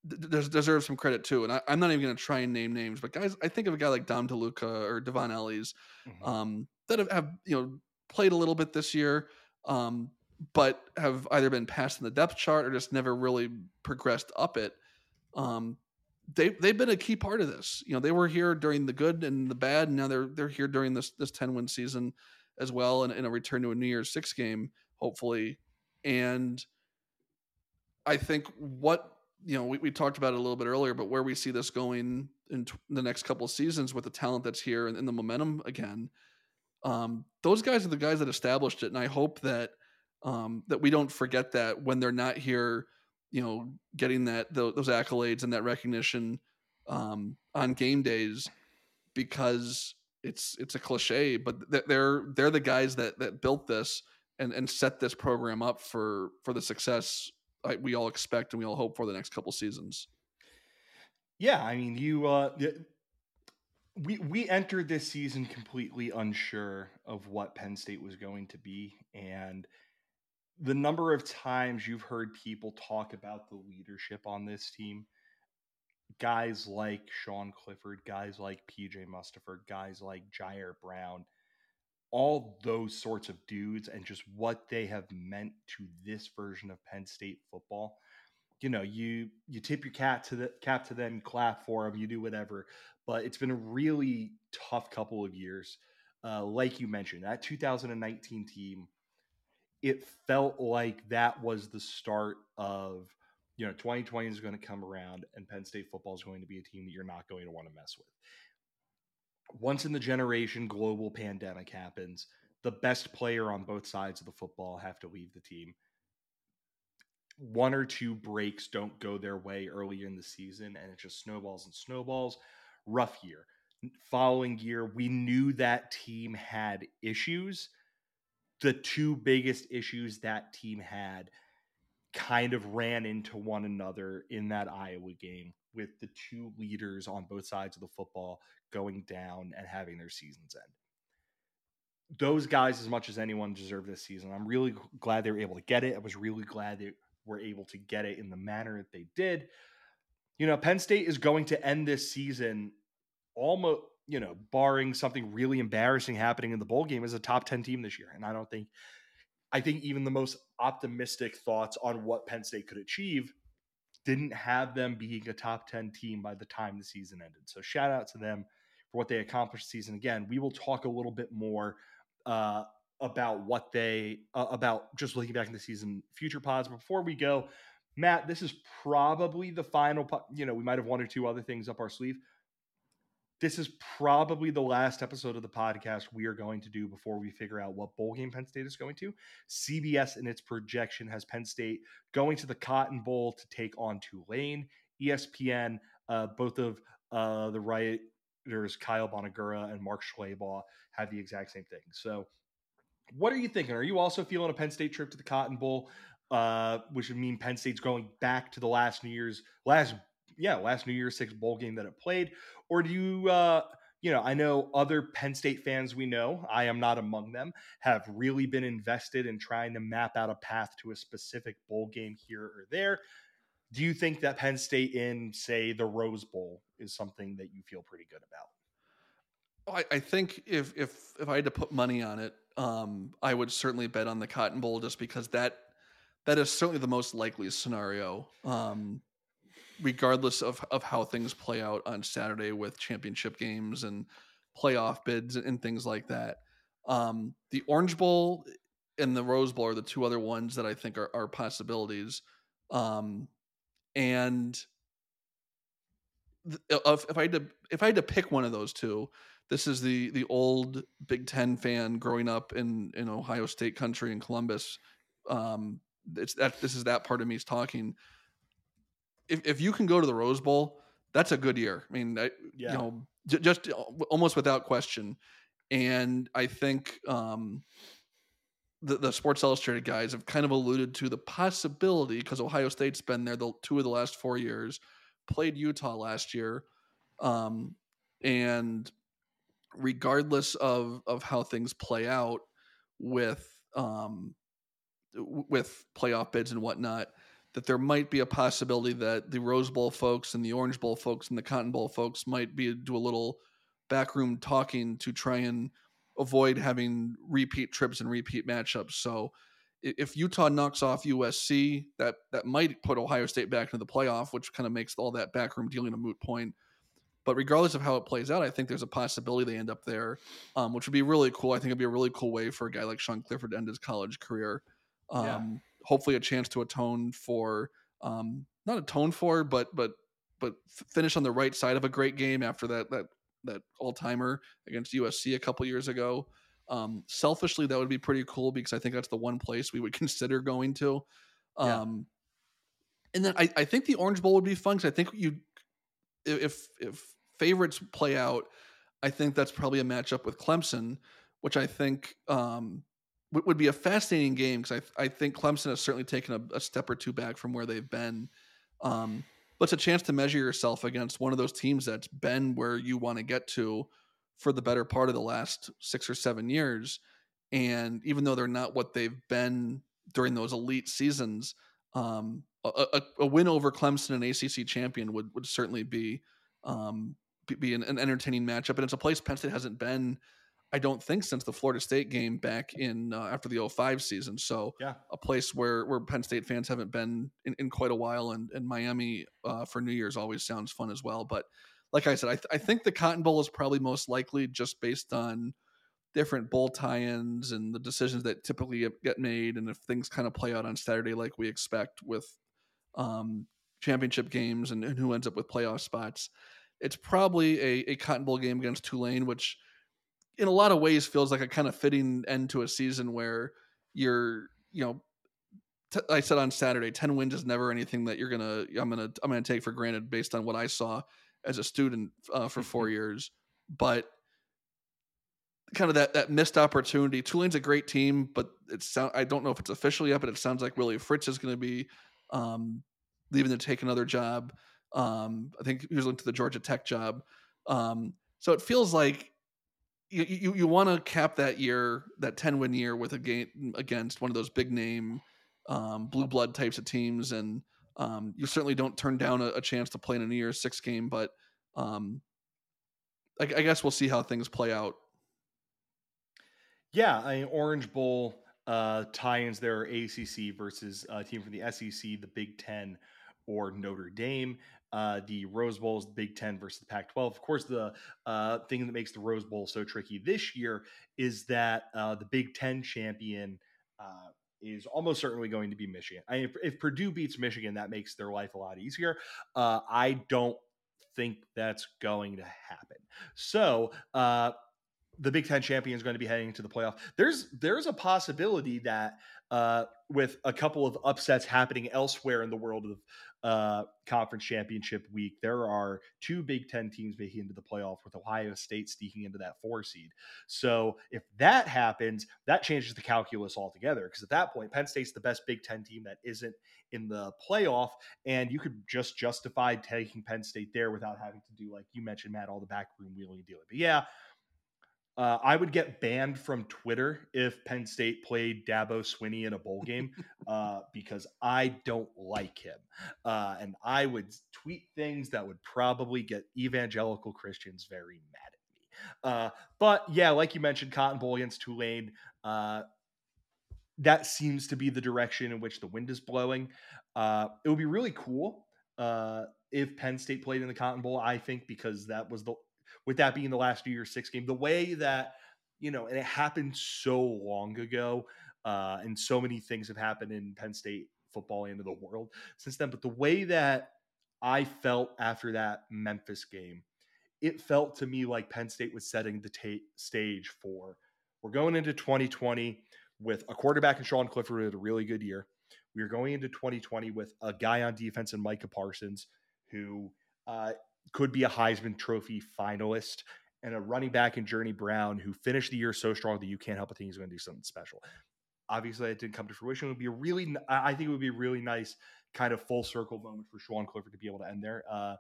deserve some credit too. And I, am not even going to try and name names, but guys, I think of a guy like Dom DeLuca or Devon Ellies mm-hmm. um, that have, have, you know played a little bit this year, um, but have either been passed in the depth chart or just never really progressed up it. Um, they they've been a key part of this. You know, they were here during the good and the bad, and now they're they're here during this this ten win season as well, and in a return to a New Year's Six game, hopefully. And I think what you know, we, we talked about it a little bit earlier, but where we see this going in t- the next couple of seasons with the talent that's here and, and the momentum again, um, those guys are the guys that established it, and I hope that um, that we don't forget that when they're not here, you know, getting that those accolades and that recognition um, on game days, because it's it's a cliche, but they're they're the guys that that built this and and set this program up for for the success we all expect and we all hope for the next couple seasons. Yeah, I mean, you uh, we we entered this season completely unsure of what Penn State was going to be, and the number of times you've heard people talk about the leadership on this team, guys like Sean Clifford, guys like PJ Mustipher, guys like Ji'Ayir Brown all those sorts of dudes and just what they have meant to this version of Penn State football. You know, you you tip your cap to the cap to them, clap for them, you do whatever. But it's been a really tough couple of years. Uh, like you mentioned, that 2019 team, it felt like that was the start of you know 2020 is going to come around and Penn State football is going to be a team that you're not going to want to mess with once in the generation global pandemic happens, the best player on both sides of the football have to leave the team. One or two breaks don't go their way early in the season, and it just snowballs and snowballs. Rough year. Following year, we knew that team had issues. The two biggest issues that team had kind of ran into one another in that Iowa game with the two leaders on both sides of the football going down and having their seasons end. those guys, as much as anyone, deserve this season. I'm really glad they were able to get it. I was really glad they were able to get it in the manner that they did. You know, Penn State is going to end this season almost, you know, barring something really embarrassing happening in the bowl game as a top 10 team this year. And I don't think, I think even the most optimistic thoughts on what Penn State could achieve didn't have them being a top 10 team by the time the season ended. So shout out to them for what they accomplished season. Again, we will talk a little bit more uh, about what they uh, about just looking back in the season future pods. Before we go, Matt, this is probably the final. Po- you know, we might have one or two other things up our sleeve. This is probably the last episode of the podcast we are going to do before we figure out what bowl game Penn State is going to. CBS in its projection has Penn State going to the Cotton Bowl to take on Tulane. ESPN, uh, both of uh, the writers Kyle Bonagura and Mark Schlabach have the exact same thing. So what are you thinking? Are you also feeling a Penn State trip to the Cotton Bowl, uh, which would mean Penn State's going back to the last New Year's last yeah last New Year's Six bowl game that it played, or do you? Uh, you know, I know other Penn State fans we know, I am not among them, have really been invested in trying to map out a path to a specific bowl game here or there. Do you think that Penn State in, say, the Rose Bowl is something that you feel pretty good about? I, I think if if if I had to put money on it, um, I would certainly bet on the Cotton Bowl just because that that is certainly the most likely scenario. Um, regardless of of how things play out on Saturday with championship games and playoff bids and things like that. Um, the Orange Bowl and the Rose Bowl are the two other ones that I think are, are possibilities. Um, and if, if I had to if I had to pick one of those two, this is the the old Big Ten fan growing up in in Ohio State country in Columbus. Um, it's that this is that part of me is talking. If if you can go to the Rose Bowl, that's a good year. I mean, I, yeah. you know, j- just almost without question. And I think um, the, the Sports Illustrated guys have kind of alluded to the possibility because Ohio State's been there the two of the last four years, played Utah last year, um, and regardless of of how things play out with um with playoff bids and whatnot, that there might be a possibility that the Rose Bowl folks and the Orange Bowl folks and the Cotton Bowl folks might be do a little backroom talking to try and avoid having repeat trips and repeat matchups. So if Utah knocks off USC, that that might put Ohio State back into the playoff, which kind of makes all that backroom dealing a moot point. But regardless of how it plays out, I think there's a possibility they end up there, um, which would be really cool. I think it'd be a really cool way for a guy like Sean Clifford to end his college career. Um, yeah. Hopefully, a chance to atone for um, not atone for, but but but finish on the right side of a great game after that that that all timer against USC a couple years ago. Um, selfishly, that would be pretty cool because I think that's the one place we would <laughs> consider going to. Um, yeah. And then I, I think the Orange Bowl would be fun because I think you, if if favorites play out, I think that's probably a matchup with Clemson, which I think um, would be a fascinating game because I, I think Clemson has certainly taken a, a, step or two back from where they've been. Um, but it's a chance to measure yourself against one of those teams that's been where you want to get to for the better part of the last six or seven years. And even though they're not what they've been during those elite seasons, um, a, a, a, win over Clemson, an ACC champion, would would certainly be um, be an, an, entertaining matchup, and it's a place Penn State hasn't been. I don't think since the Florida State game back in uh, after the 05 season. So yeah, a place where where Penn State fans haven't been in, in quite a while, and, and Miami uh, for New Year's always sounds fun as well. But like I said, I, th- I think the Cotton Bowl is probably most likely just based on different bowl tie-ins and the decisions that typically get made, and if things kind of play out on Saturday like we expect with um, championship games and, and who ends up with playoff spots. It's probably a, a Cotton Bowl game against Tulane, which in a lot of ways feels like a kind of fitting end to a season where you're, you know, t- I said on Saturday, 10 wins is never anything that you're going to, I'm going to, I'm to take for granted based on what I saw as a student uh, for four mm-hmm. years. But kind of that, that missed opportunity. Tulane's a great team, but it's sound, I don't know if it's official yet, but it sounds like Willie Fritz is going to be um, leaving to take another job. Um, I think he was linked to the Georgia Tech job. Um, so it feels like you you, you want to cap that year, that ten win year, with a game against one of those big name um, blue blood types of teams, and um, you certainly don't turn down a, a, chance to play in a New Year's Six game. But um, I, I, guess we'll see how things play out. Yeah, I mean, Orange Bowl uh, tie-ins there are ACC versus a team from the SEC, the Big Ten, or Notre Dame. Uh, the Rose Bowl is the Big Ten versus the Pac 12. Of course, the uh, thing that makes the Rose Bowl so tricky this year is that uh, the Big Ten champion uh, is almost certainly going to be Michigan. I mean, if, if, Purdue beats Michigan, that makes their life a lot easier. Uh, I don't think that's going to happen. So, uh, the Big Ten champion is going to be heading into the playoff. There's there's a possibility that uh, with a couple of upsets happening elsewhere in the world of uh, conference championship week, there are two Big Ten teams making into the playoff with Ohio State sneaking into that four seed. So if that happens, that changes the calculus altogether because at that point, Penn State's the best Big Ten team that isn't in the playoff, and you could just justify taking Penn State there without having to do like you mentioned, Matt, all the backroom wheeling and dealing. But yeah. Uh, I would get banned from Twitter if Penn State played Dabo Swinney in a bowl game <laughs> uh, because I don't like him. Uh, and I would tweet things that would probably get evangelical Christians very mad at me. Uh, but yeah, like you mentioned, Cotton Bowl against Tulane. Uh, that seems to be the direction in which the wind is blowing. Uh, it would be really cool if Penn State played in the Cotton Bowl, I think, because that was the with that being the last New Year's Six game, the way that you know, and it happened so long ago, uh, and so many things have happened in Penn State football and the world since then. But the way that I felt after that Memphis game, it felt to me like Penn State was setting the ta- stage for we're going into 2020 with a quarterback in Sean Clifford with a really good year. We are going into 2020 with a guy on defense in Micah Parsons who uh, could be a Heisman Trophy finalist, and a running back in Journey Brown who finished the year so strong that you can't help but think he's going to do something special. Obviously, it didn't come to fruition. It would be a really, I think it would be a really nice kind of full circle moment for Sean Clifford to be able to end there. Uh,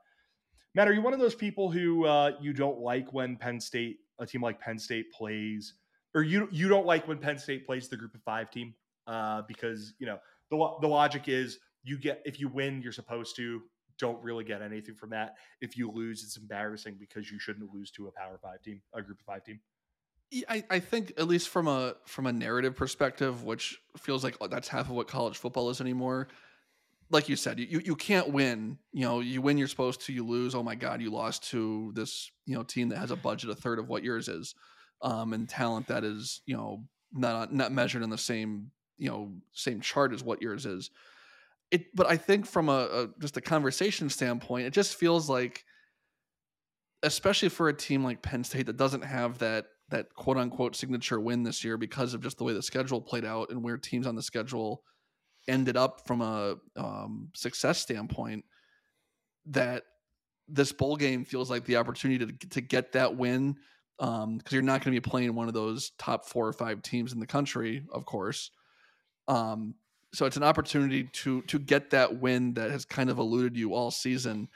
Matt, are you one of those people who uh, you don't like when Penn State, a team like Penn State plays, or you you don't like when Penn State plays the Group of Five team uh, because you know the the logic is you get if you win, you're supposed to don't really get anything from that. If you lose, it's embarrassing because you shouldn't lose to a Power Five team, a Group of Five team. I, I think at least from a from a narrative perspective, which feels like that's half of what college football is anymore. Like you said, you you can't win. You know, you win, you're supposed to. You lose. Oh my God, you lost to this you know team that has a budget a third of what yours is, um, and talent that is you know not not measured in the same you know same chart as what yours is it but i think from a, a, just a conversation standpoint it just feels like especially for a team like penn state that doesn't have that that quote unquote signature win this year because of just the way the schedule played out and where teams on the schedule ended up from a um, success standpoint that this bowl game feels like the opportunity to, to get that win because um, you're not going to be playing one of those top four or five teams in the country of course. Um, so it's an opportunity to to get that win that has kind of eluded you all season.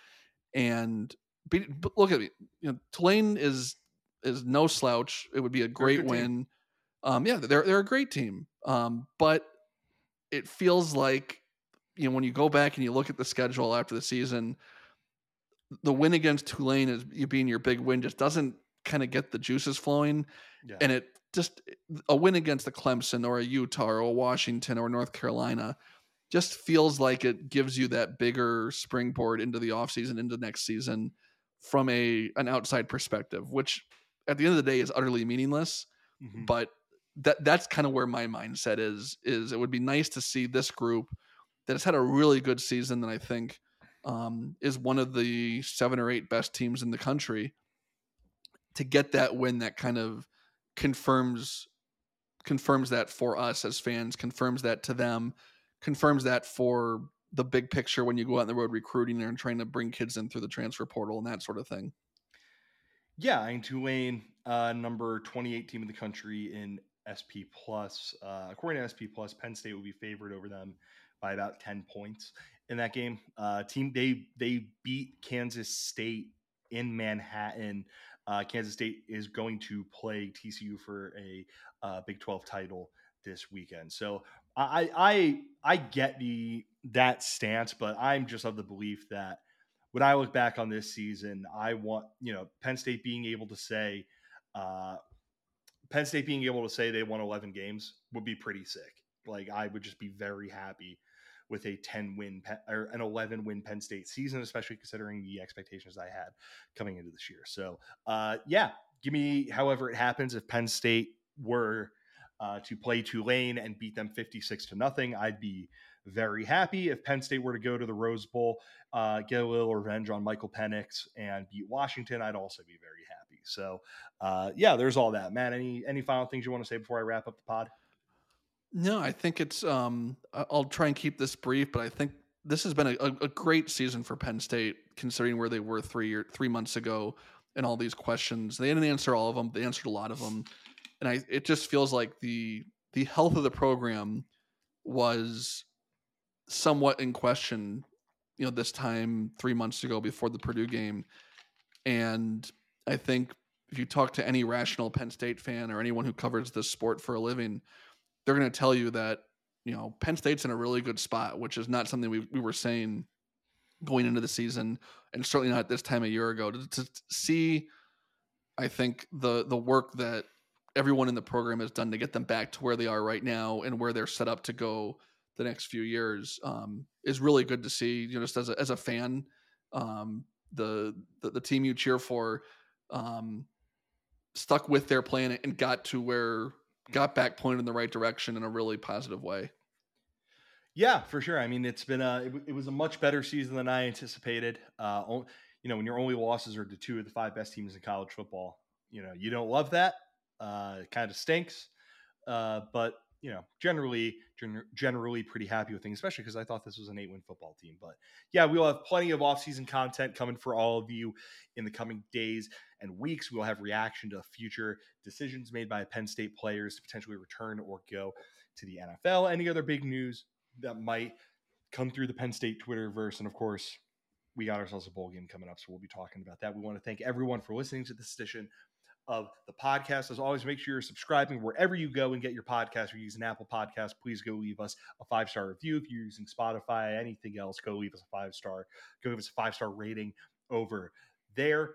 And be, look at me, you know, Tulane is is no slouch. It would be a great win. Um, yeah, they're they're a great team. Um, but it feels like you know when you go back and you look at the schedule after the season, the win against Tulane is you being your big win just doesn't kind of get the juices flowing, yeah. and it just a win against the Clemson or a Utah or a Washington or North Carolina just feels like it gives you that bigger springboard into the offseason, into next season from a an outside perspective, which at the end of the day is utterly meaningless. Mm-hmm. But that that's kind of where my mindset is is it would be nice to see this group that has had a really good season that I think um, is one of the seven or eight best teams in the country to get that win that kind of confirms confirms that for us as fans, confirms that to them, confirms that for the big picture when you go out on the road recruiting and trying to bring kids in through the transfer portal and that sort of thing. Yeah, I mean Tulane, uh, number 28 team in the country in SP plus. Uh, according to SP plus, Penn State will be favored over them by about 10 points in that game. Uh, team they they beat Kansas State in Manhattan Uh, Kansas State is going to play TCU for a uh, Big 12 title this weekend. So I, I I get the that stance, but I'm just of the belief that when I look back on this season, I want you know Penn State being able to say, uh, Penn State being able to say they won 11 games would be pretty sick. Like I would just be very happy with a 10 win or an 11 win Penn State season, especially considering the expectations I had coming into this year. So, uh, yeah, give me however it happens. If Penn State were uh, to play Tulane and beat them 56 to nothing, I'd be very happy. If Penn State were to go to the Rose Bowl, uh, get a little revenge on Michael Penix and beat Washington, I'd also be very happy. So, uh, yeah, there's all that. Man, any any final things you want to say before I wrap up the pod? No, I think it's. Um, I'll try and keep this brief, but I think this has been a, a great season for Penn State, considering where they were three year, three months ago, and all these questions. They didn't answer all of them. They answered a lot of them, and I. It just feels like the the health of the program was somewhat in question. You know, this time three months ago before the Purdue game, and I think if you talk to any rational Penn State fan or anyone who covers this sport for a living they're going to tell you that you know Penn State's in a really good spot, which is not something we we were saying going into the season, and certainly not this time a year ago. To, to see, I think the the work that everyone in the program has done to get them back to where they are right now and where they're set up to go the next few years um, is really good to see. You know, just as a, as a fan, um, the, the, the team you cheer for um, stuck with their plan and got to where got back pointed in the right direction in a really positive way. Yeah, for sure. I mean, it's been a it, it was a much better season than I anticipated. Uh, you know, when your only losses are to two of the five best teams in college football, you know, you don't love that. Uh, it kind of stinks. Uh, but you know, generally, gen- generally pretty happy with things, especially because I thought this was an eight-win football team. But yeah, we'll have plenty of off-season content coming for all of you in the coming days and weeks. We'll have reaction to future decisions made by Penn State players to potentially return or go to the NFL. Any other big news that might come through the Penn State Twitterverse, and of course, we got ourselves a bowl game coming up, so we'll be talking about that. We want to thank everyone for listening to this edition of the podcast. As always, make sure you're subscribing wherever you go and get your podcast. If you're using Apple Podcast, please go leave us a five star review. If you're using Spotify, anything else, go leave us a five star. Go give us a five star rating over there.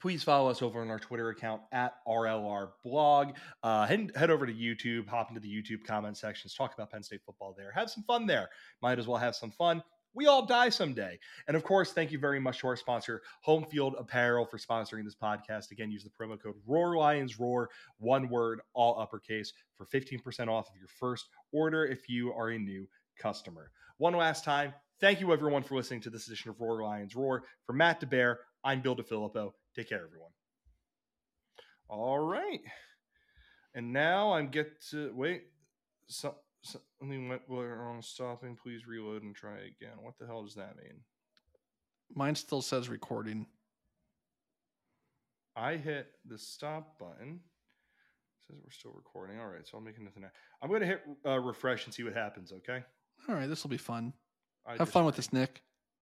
Please follow us over on our Twitter account at RLR blog. Uh, head, head over to YouTube, hop into the YouTube comment sections, talk about Penn State football there. Have some fun there. Might as well have some fun we all die someday. And of course, thank you very much to our sponsor, Home Field Apparel, for sponsoring this podcast. Again, use the promo code Roar Lions Roar, one word, all uppercase, for 15% off of your first order if you are a new customer. One last time, thank you everyone for listening to this edition of Roar Lions Roar. For Matt DeBear, I'm Bill DiFilippo. Take care, everyone. All right. And now I'm get to wait. So something went wrong stopping. Please reload and try again. What the hell does that mean? Mine still says recording. I hit the stop button. It says we're still recording. All right, so I'm making nothing. I'm going to hit uh, refresh and see what happens. Okay. All right, this will be fun. I Have fun with this, Nick.